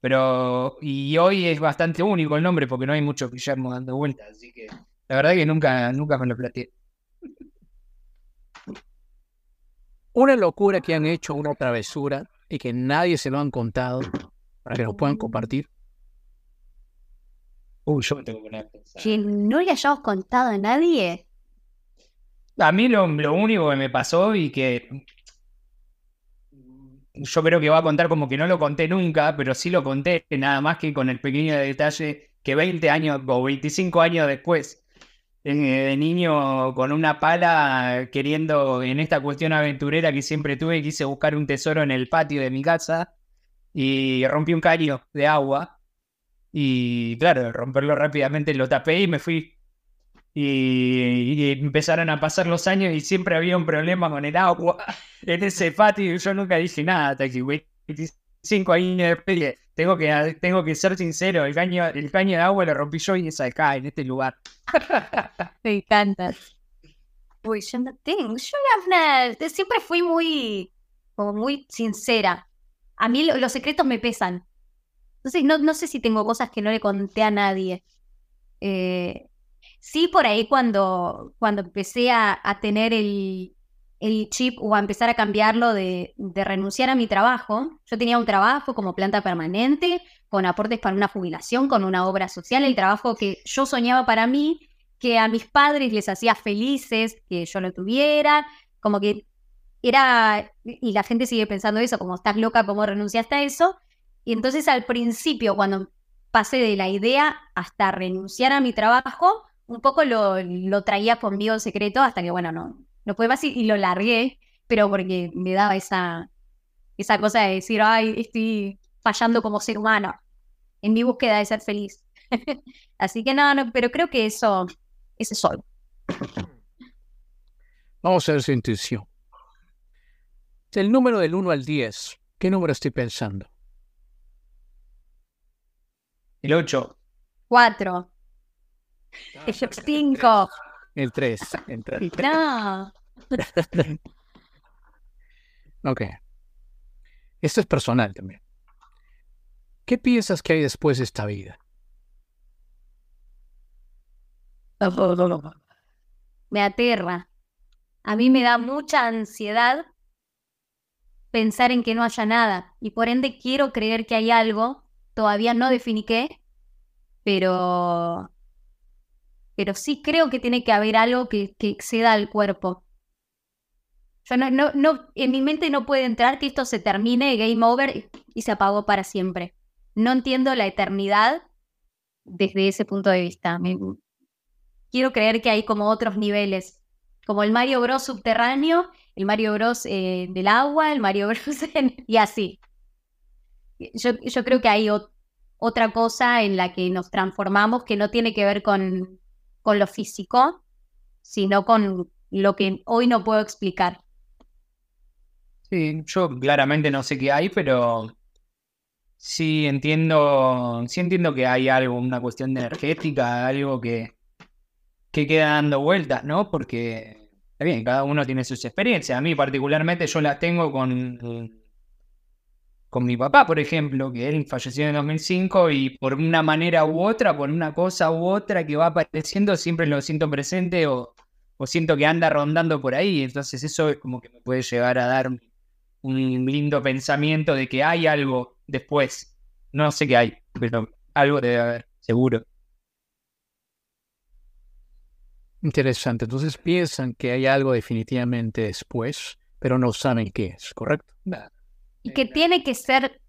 pero, y hoy es bastante único el nombre, porque no hay muchos Guillermo dando vueltas, así que la verdad que nunca, nunca me lo planteé. Una locura que han hecho, una travesura, y que nadie se lo han contado, para que lo puedan compartir. Uy, yo me tengo que poner a pensar. Que no le hayamos contado a nadie. A mí lo, lo único que me pasó y que yo creo que va a contar como que no lo conté nunca, pero sí lo conté, nada más que con el pequeño detalle que 20 años o 25 años después, eh, de niño con una pala, queriendo en esta cuestión aventurera que siempre tuve, quise buscar un tesoro en el patio de mi casa y rompí un caño de agua. Y claro, romperlo rápidamente lo tapé y me fui y, empezaron a pasar los años y siempre había un problema con el agua en ese patio yo nunca dije nada hasta que 25 años después tengo que, tengo que ser sincero, el caño, el caño de agua lo rompí yo y es acá, en este lugar. Me encanta. Uy, yo no tengo. Yo era una- siempre fui muy, como muy sincera. A mí lo- los secretos me pesan. Entonces, no, no sé si tengo cosas que no le conté a nadie. Eh, sí, por ahí cuando, cuando empecé a, tener el, el chip o a empezar a cambiarlo de, de renunciar a mi trabajo. Yo tenía un trabajo como planta permanente, con aportes para una jubilación, con una obra social, el trabajo que yo soñaba para mí, que a mis padres les hacía felices que yo lo tuviera, como que era, y la gente sigue pensando eso, como estás loca, ¿cómo renunciaste a eso? Y entonces al principio, cuando pasé de la idea hasta renunciar a mi trabajo, un poco lo, lo traía conmigo en secreto hasta que, bueno, no, no puede más y, y lo largué, pero porque me daba esa, esa cosa de decir, ay, estoy fallando como ser humano en mi búsqueda de ser feliz. Así que no, no, pero creo que eso, ese soy. Vamos a ver su intuición. El número del 1 al 10. ¿Qué número estoy pensando? El 8. Cuatro. Cinco. El 3. El 3. No. Ok. Esto es personal también. ¿Qué piensas que hay después de esta vida? Me aterra. A mí me da mucha ansiedad pensar en que no haya nada y por ende quiero creer que hay algo. Todavía no definí qué, pero pero sí creo que tiene que haber algo que, que exceda al cuerpo. Yo no, no, no, en mi mente no puede entrar que esto se termine, game over y- se apagó para siempre. No entiendo la eternidad desde ese punto de vista. Quiero creer que hay como otros niveles, como el Mario Bros subterráneo, el Mario Bros eh, del agua, el Mario Bros y así. Yo, yo creo que hay ot- otra cosa en la que nos transformamos que no tiene que ver con, con lo físico, sino con lo que hoy no puedo explicar. Sí, yo claramente no sé qué hay, pero sí entiendo, sí entiendo que hay algo, una cuestión de energética, algo que, que queda dando vueltas, ¿no? Porque está bien, cada uno tiene sus experiencias. A mí particularmente yo las tengo con, con mi papá, por ejemplo, que él falleció en 2005 y por una manera u otra, por una cosa u otra que va apareciendo, siempre lo siento presente o, o siento que anda rondando por ahí. Entonces eso es como que me puede llegar a dar un un lindo pensamiento de que hay algo después. No sé qué hay, pero algo debe haber, seguro. Interesante. Entonces piensan que hay algo definitivamente después, pero no saben qué es, ¿correcto? Y que tiene que ser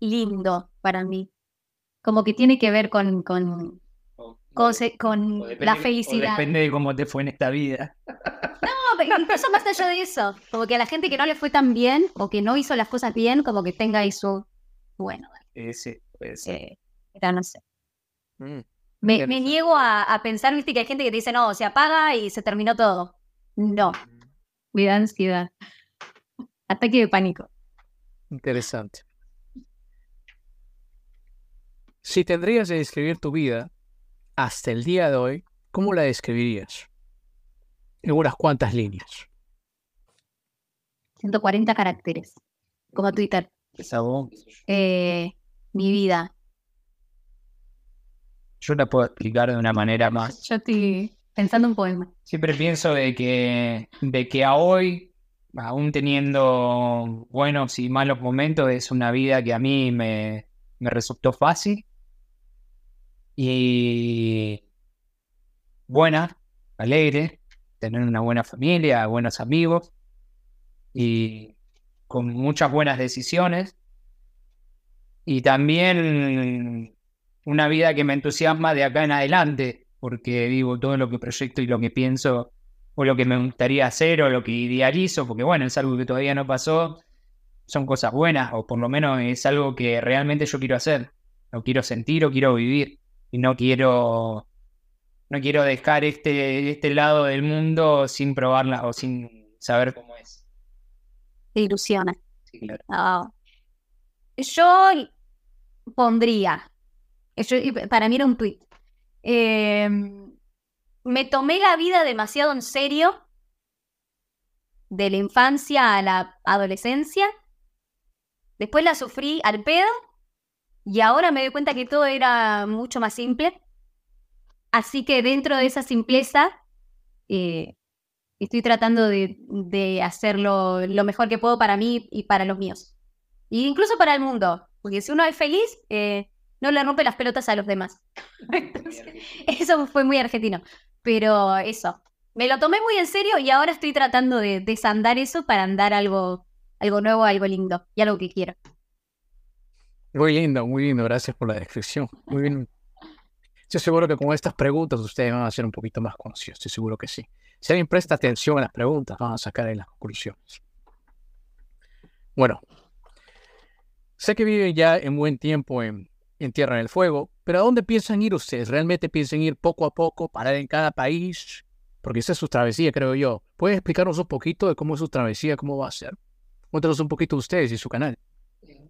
lindo para mí. Como que tiene que ver con, con, con, depende- la felicidad. depende de cómo te fue en esta vida. No, pero incluso más allá de eso. Como que a la gente que no le fue tan bien o que no hizo las cosas bien, como que tenga su. Bueno, puede ser. eh, era, no sé. Mm. Me, niego a, a pensar, viste, que hay gente que te dice, no, se apaga y se terminó todo. No. Me da ansiedad. Ataque de pánico. Interesante. Si tendrías de describir tu vida hasta el día de hoy, ¿cómo la describirías? en unas cuantas líneas. 140 caracteres, como Twitter. Eh, mi vida. yo la puedo explicar de una manera más. Yo estoy pensando un poema. Siempre pienso de que, de que a hoy, aún teniendo buenos y malos momentos, es una vida que a mí me, resultó fácil y buena, alegre, tener una buena familia, buenos amigos y con muchas buenas decisiones. Y también una vida que me entusiasma de acá en adelante, porque digo todo lo que proyecto y lo que pienso o lo que me gustaría hacer o lo que idealizo, porque bueno, es algo que todavía no pasó, son cosas buenas o por lo menos es algo que realmente yo quiero hacer, lo quiero sentir o quiero vivir y no quiero no quiero dejar este, este lado del mundo sin probarla o sin saber cómo es. Te ilusiona. Sí, claro. Ah. Yo pondría, yo- para mí era un tweet. Me tomé la vida demasiado en serio, de la infancia a la adolescencia. Después la sufrí al pedo y ahora me doy cuenta que todo era mucho más simple. Así que dentro de esa simpleza eh, estoy tratando de, de hacerlo lo mejor que puedo para mí y para los míos. E incluso para el mundo. Porque si uno es feliz, eh, no le rompe las pelotas a los demás. Entonces, eso fue muy argentino. Pero eso. Me lo tomé muy en serio y ahora estoy tratando de desandar eso para andar algo, algo nuevo, algo lindo y algo que quiero. Muy lindo, muy lindo. Gracias por la descripción. Muy bien. Estoy seguro que con estas preguntas ustedes van a ser un poquito más conocidos. Estoy seguro que sí. Si alguien presta atención a las preguntas, van a sacar ahí las conclusiones. Bueno, sé que viven ya en buen tiempo en, en Tierra del Fuego, pero ¿a dónde piensan ir ustedes? ¿Realmente piensan ir poco a poco, parar en cada país? Porque esa es su travesía, creo yo. ¿Pueden explicarnos un poquito de cómo es su travesía, cómo va a ser? Cuéntanos un poquito ustedes y su canal.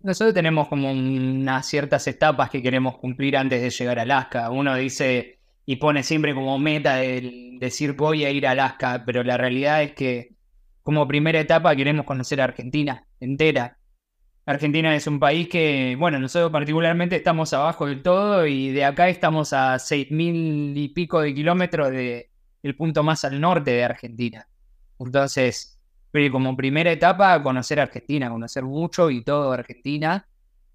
Nosotros tenemos como unas ciertas etapas que queremos cumplir antes de llegar a Alaska. Uno dice y pone siempre como meta el decir voy a ir a Alaska, pero la realidad es que como primera etapa queremos conocer a Argentina entera. Argentina es un país que, bueno, nosotros particularmente estamos abajo del todo y de acá estamos a seis mil y pico de kilómetros de el punto más al norte de Argentina. Entonces, como primera etapa, conocer Argentina, conocer mucho y todo Argentina,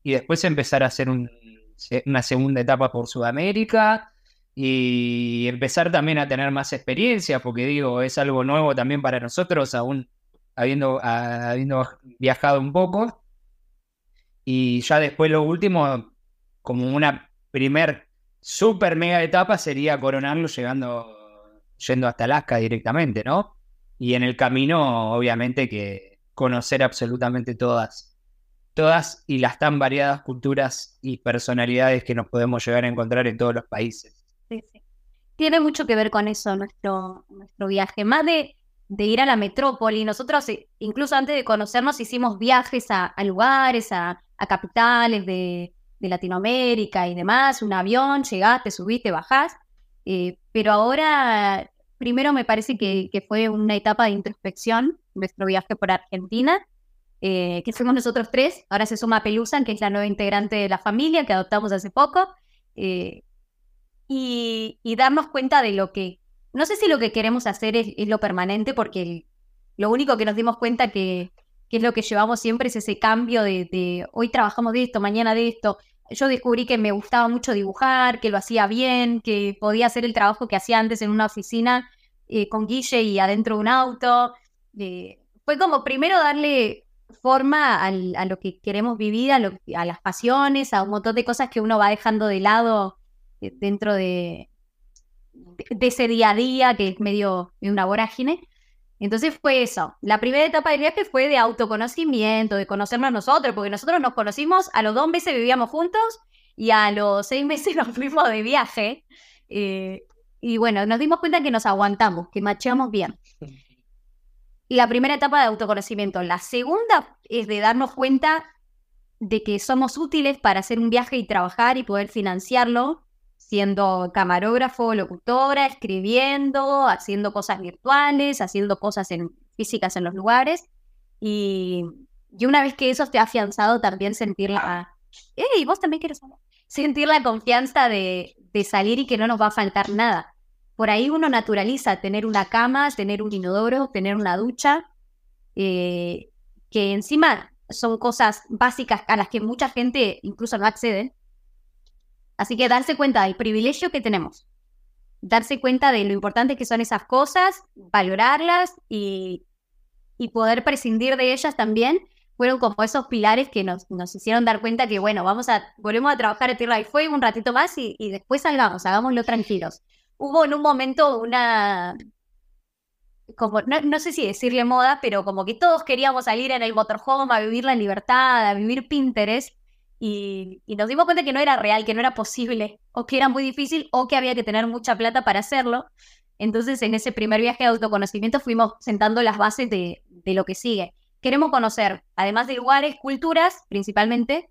y después empezar a hacer una segunda etapa por Sudamérica y empezar también a tener más experiencia, porque digo, es algo nuevo también para nosotros, aún habiendo, habiendo viajado un poco. Y ya después lo último, como una primer super mega etapa, sería coronarlo llegando, yendo hasta Alaska directamente, ¿no? Y en el camino, obviamente, que conocer absolutamente todas, todas y las tan variadas culturas y personalidades que nos podemos llegar a encontrar en todos los países. Sí, sí. Tiene mucho que ver con eso nuestro, nuestro viaje. Más de, de ir a la metrópoli, nosotros eh, incluso antes de conocernos hicimos viajes a, a lugares, a, a capitales de, de Latinoamérica y demás, un avión, llegaste, subiste, bajás. eh, pero ahora, primero me parece que, que fue una etapa de introspección, nuestro viaje por Argentina, eh, que fuimos nosotros tres. Ahora se suma Pelusan, que es la nueva integrante de la familia que adoptamos hace poco. eh, y, y darnos cuenta de lo que, no sé si lo que queremos hacer es, lo permanente, porque lo único que nos dimos cuenta que, que es lo que llevamos siempre es ese cambio de, hoy trabajamos de esto, mañana de esto. Yo descubrí que me gustaba mucho dibujar, que lo hacía bien, que podía hacer el trabajo que hacía antes en una oficina eh, con Guille y adentro de un auto. Eh, fue como primero darle forma a lo que queremos vivir, a, las pasiones, a un montón de cosas que uno va dejando de lado eh, dentro de, ese día a día que es medio una vorágine. Entonces fue eso. La primera etapa del viaje fue de autoconocimiento, de conocernos nosotros, porque nosotros nos conocimos, a los dos meses vivíamos juntos y a los seis meses nos fuimos de viaje. eh, y bueno, nos dimos cuenta que nos aguantamos, que macheamos bien. La primera etapa de autoconocimiento. La segunda es de darnos cuenta de que somos útiles para hacer un viaje y trabajar y poder financiarlo siendo camarógrafo, locutora, escribiendo, haciendo cosas virtuales, haciendo cosas en, físicas en los lugares. Y, y una vez que eso ha afianzado, también sentir la... ¡Ey, vos también quieres! Sentir la confianza de, de salir y que no nos va a faltar nada. Por ahí uno naturaliza tener una cama, tener un inodoro, tener una ducha, eh, que encima son cosas básicas a las que mucha gente incluso no accede. Así que darse cuenta del privilegio que tenemos, darse cuenta de lo importante que son esas cosas, valorarlas y, y poder prescindir de ellas también, fueron como esos pilares que nos, nos, hicieron dar cuenta que, bueno, vamos a, volvemos a trabajar en Tierra del Fuego un ratito más y, y después salgamos, hagámoslo tranquilos. Hubo en un momento una, como, no, no, sé si decirle moda, pero como que todos queríamos salir en el motorhome a vivir la libertad, a vivir Pinterest, y, y, nos dimos cuenta que no era real, que no era posible, o que era muy difícil, o que había que tener mucha plata para hacerlo. Entonces, en ese primer viaje de autoconocimiento fuimos sentando las bases de, de lo que sigue. Queremos conocer, además de lugares, culturas, principalmente,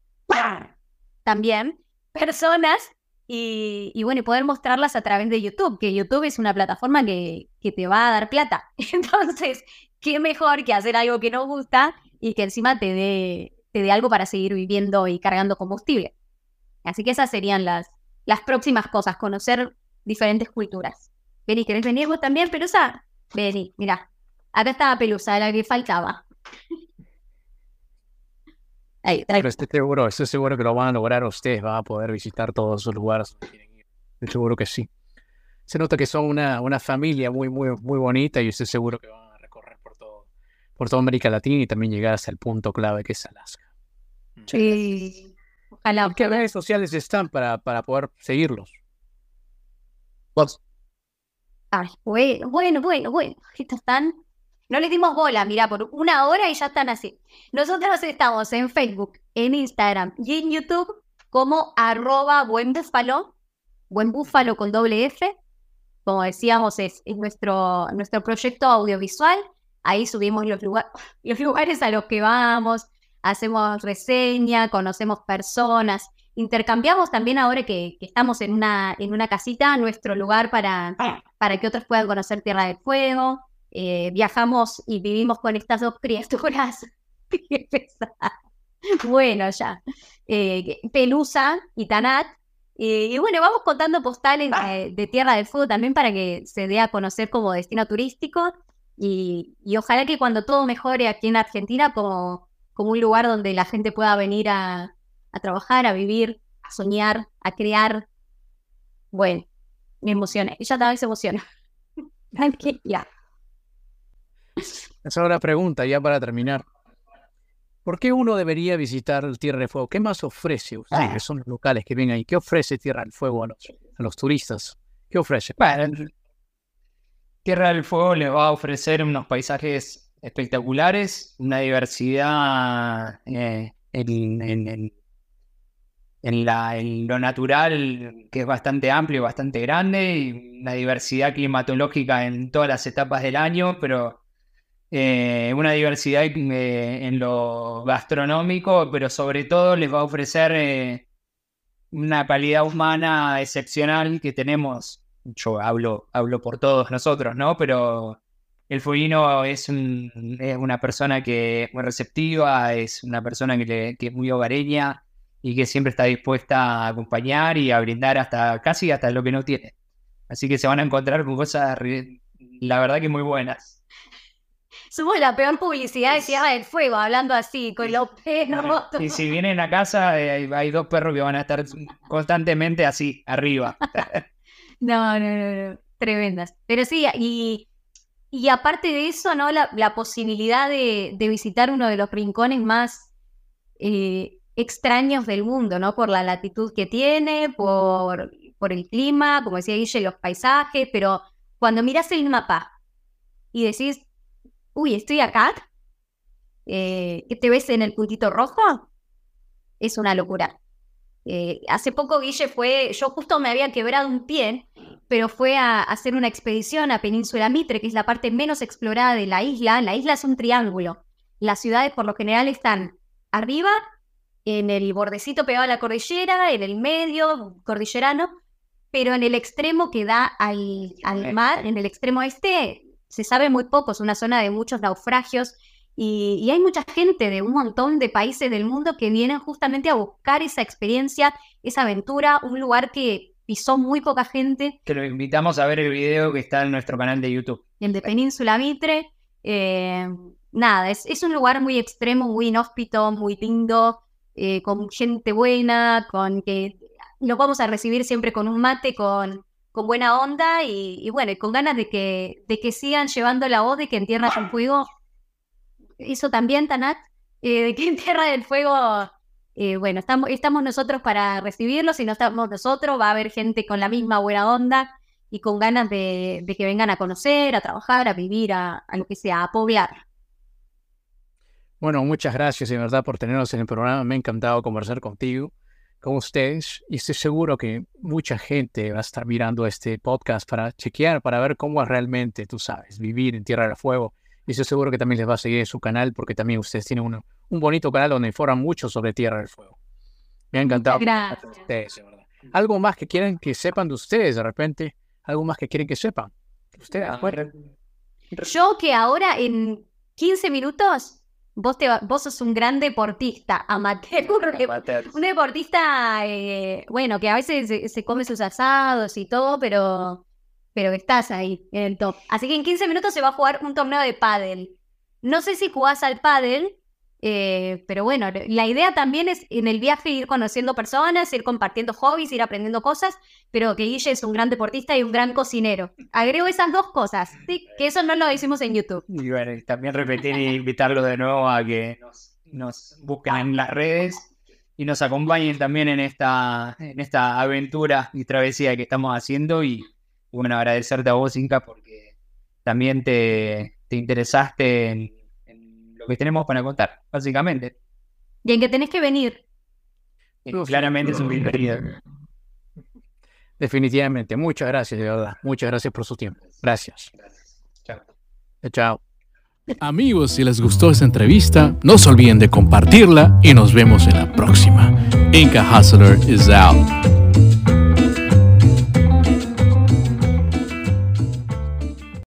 también personas y, y, bueno, y poder mostrarlas a través de YouTube, que YouTube es una plataforma que, que, te va a dar plata. Entonces, qué mejor que hacer algo que nos gusta y que encima te dé, te dé algo para seguir viviendo y cargando combustible. Así que esas serían las, las próximas cosas, conocer diferentes culturas. Vení, ¿querés venir vos también, Pelusa? Vení, mira. Acá estaba Pelusa, la que faltaba. Ahí, Pero estoy seguro, estoy seguro que lo van a lograr ustedes, van a poder visitar todos esos lugares. Estoy seguro que sí. Se nota que son una, una familia muy, muy, muy bonita y estoy seguro que van a recorrer por todo, por toda América Latina y también llegar hasta el punto clave que es Alaska. Sí. Ojalá. ¿Qué redes sociales están para, para poder seguirlos? ¿Vos? Ay, bueno, bueno, bueno, bueno. Estos están no les dimos bola, mira, por una hora y ya están así. Nosotros estamos en Facebook, en Instagram y en YouTube como arroba buen búfalo, buen búfalo con doble F. Como decíamos, es, es nuestro, nuestro proyecto audiovisual. Ahí subimos los, lugar, los lugares a los que vamos, hacemos reseña, conocemos personas, intercambiamos también ahora que, que, estamos en una, en una casita nuestro lugar para, para que otros puedan conocer Tierra del Fuego. Eh, viajamos y vivimos con estas dos criaturas. bueno, ya. Eh, Pelusa y Tanat. Eh, y bueno, vamos contando postales de, de, Tierra del Fuego también para que se dé a conocer como destino turístico. Y, y ojalá que cuando todo mejore aquí en Argentina, como, como un lugar donde la gente pueda venir a, a trabajar, a vivir, a soñar, a crear. Bueno, me emociona. Ella también se emociona. ya. Esa es una pregunta ya para terminar. ¿Por qué uno debería visitar Tierra del Fuego? ¿Qué más ofrece usted, que son los locales que vienen ahí? ¿Qué ofrece Tierra del Fuego a los, a los turistas? ¿Qué ofrece? Bueno, Tierra del Fuego les va a ofrecer unos paisajes espectaculares, una diversidad eh, en, en, la, en lo natural que es bastante amplio, bastante grande, y una diversidad climatológica en todas las etapas del año, pero eh, una diversidad eh, en lo gastronómico, pero sobre todo les va a ofrecer una calidad humana excepcional que tenemos. Yo hablo, hablo por todos nosotros, ¿no? Pero el fueguino es, un, es una persona que es muy receptiva, es una persona que, le, que, es muy hogareña y que siempre está dispuesta a acompañar y a brindar hasta casi hasta lo que no tiene. Así que se van a encontrar con cosas, la verdad que muy buenas. Somos la peor publicidad de Tierra del Fuego, hablando así, con los perros. Y si vienen a casa, eh, hay dos perros que van a estar constantemente así, arriba. no, no, no, no, tremendas. Pero sí, y, y aparte de eso, ¿no? La, posibilidad de, de, visitar uno de los rincones más eh, extraños del mundo, ¿no? Por la latitud que tiene, por, por el clima, como decía Guille, los paisajes, pero cuando miras el mapa y decís, uy, estoy acá, eh, ¿qué te ves en el puntito rojo? Es una locura. Eh, hace poco Guille fue, yo justo me había quebrado un pie, pero fue a, hacer una expedición a Península Mitre, que es la parte menos explorada de la isla. La isla es un triángulo. Las ciudades por lo general están arriba, en el bordecito pegado a la cordillera, en el medio, cordillerano, pero en el extremo que da al, al mar, en el extremo este, se sabe muy poco, es una zona de muchos naufragios y, y, hay mucha gente de un montón de países del mundo que vienen justamente a buscar esa experiencia, esa aventura, un lugar que pisó muy poca gente. Que lo invitamos a ver el video que está en nuestro canal de YouTube. El de Península Mitre. Eh, nada, es, es, un lugar muy extremo, muy inhóspito, muy lindo, eh, con gente buena, con que nos vamos a recibir siempre con un mate, con, con buena onda y, y, bueno, con ganas de que, de que sigan llevando la voz de que en Tierra del Fuego, eso también, Tanat, eh, que en Tierra del Fuego, eh, bueno, estamos, nosotros para recibirlos, si no estamos nosotros, va a haber gente con la misma buena onda y con ganas de, que vengan a conocer, a trabajar, a vivir, a, a lo que sea, a poblar. Bueno, muchas gracias de verdad por tenernos en el programa. Me ha encantado conversar contigo, con ustedes, y estoy seguro que mucha gente va a estar mirando este podcast para chequear, para ver cómo es realmente, tú sabes, vivir en Tierra del Fuego. Y estoy seguro que también les va a seguir en su canal, porque también ustedes tienen uno, un bonito canal donde informan mucho sobre Tierra del Fuego. Me ha encantado. Gracias. Ustedes. Algo más que quieren que sepan de ustedes, de repente, algo más que quieren que sepan. Ustedes, Yo que ahora en 15 minutos Vos, te, vos sos un gran deportista, amateur. amateur. Un deportista, eh, bueno, que a veces se, se, come sus asados y todo, pero, pero estás ahí en el top. Así que en 15 minutos se va a jugar un torneo de pádel. No sé si jugás al pádel, eh, pero bueno, la idea también es en el viaje ir conociendo personas, ir compartiendo hobbies, ir aprendiendo cosas, pero que Guille es un gran deportista y un gran cocinero. Agrego esas dos cosas, que eso no lo decimos en YouTube. Y bueno, también repetir e invitarlo de nuevo a que nos, nos busquen en las redes y nos acompañen también en esta, en esta aventura y travesía que estamos haciendo. Y bueno, agradecerte a vos, Inca, porque también te, te interesaste en lo que tenemos para contar, básicamente. Y en que tenés que venir. Y claramente es un bienvenido. Definitivamente. Muchas gracias, de verdad. Muchas gracias por su tiempo. Gracias. gracias. Chao. Chao. Amigos, si les gustó esta entrevista, no se olviden de compartirla y nos vemos en la próxima. Inca Hustler is out.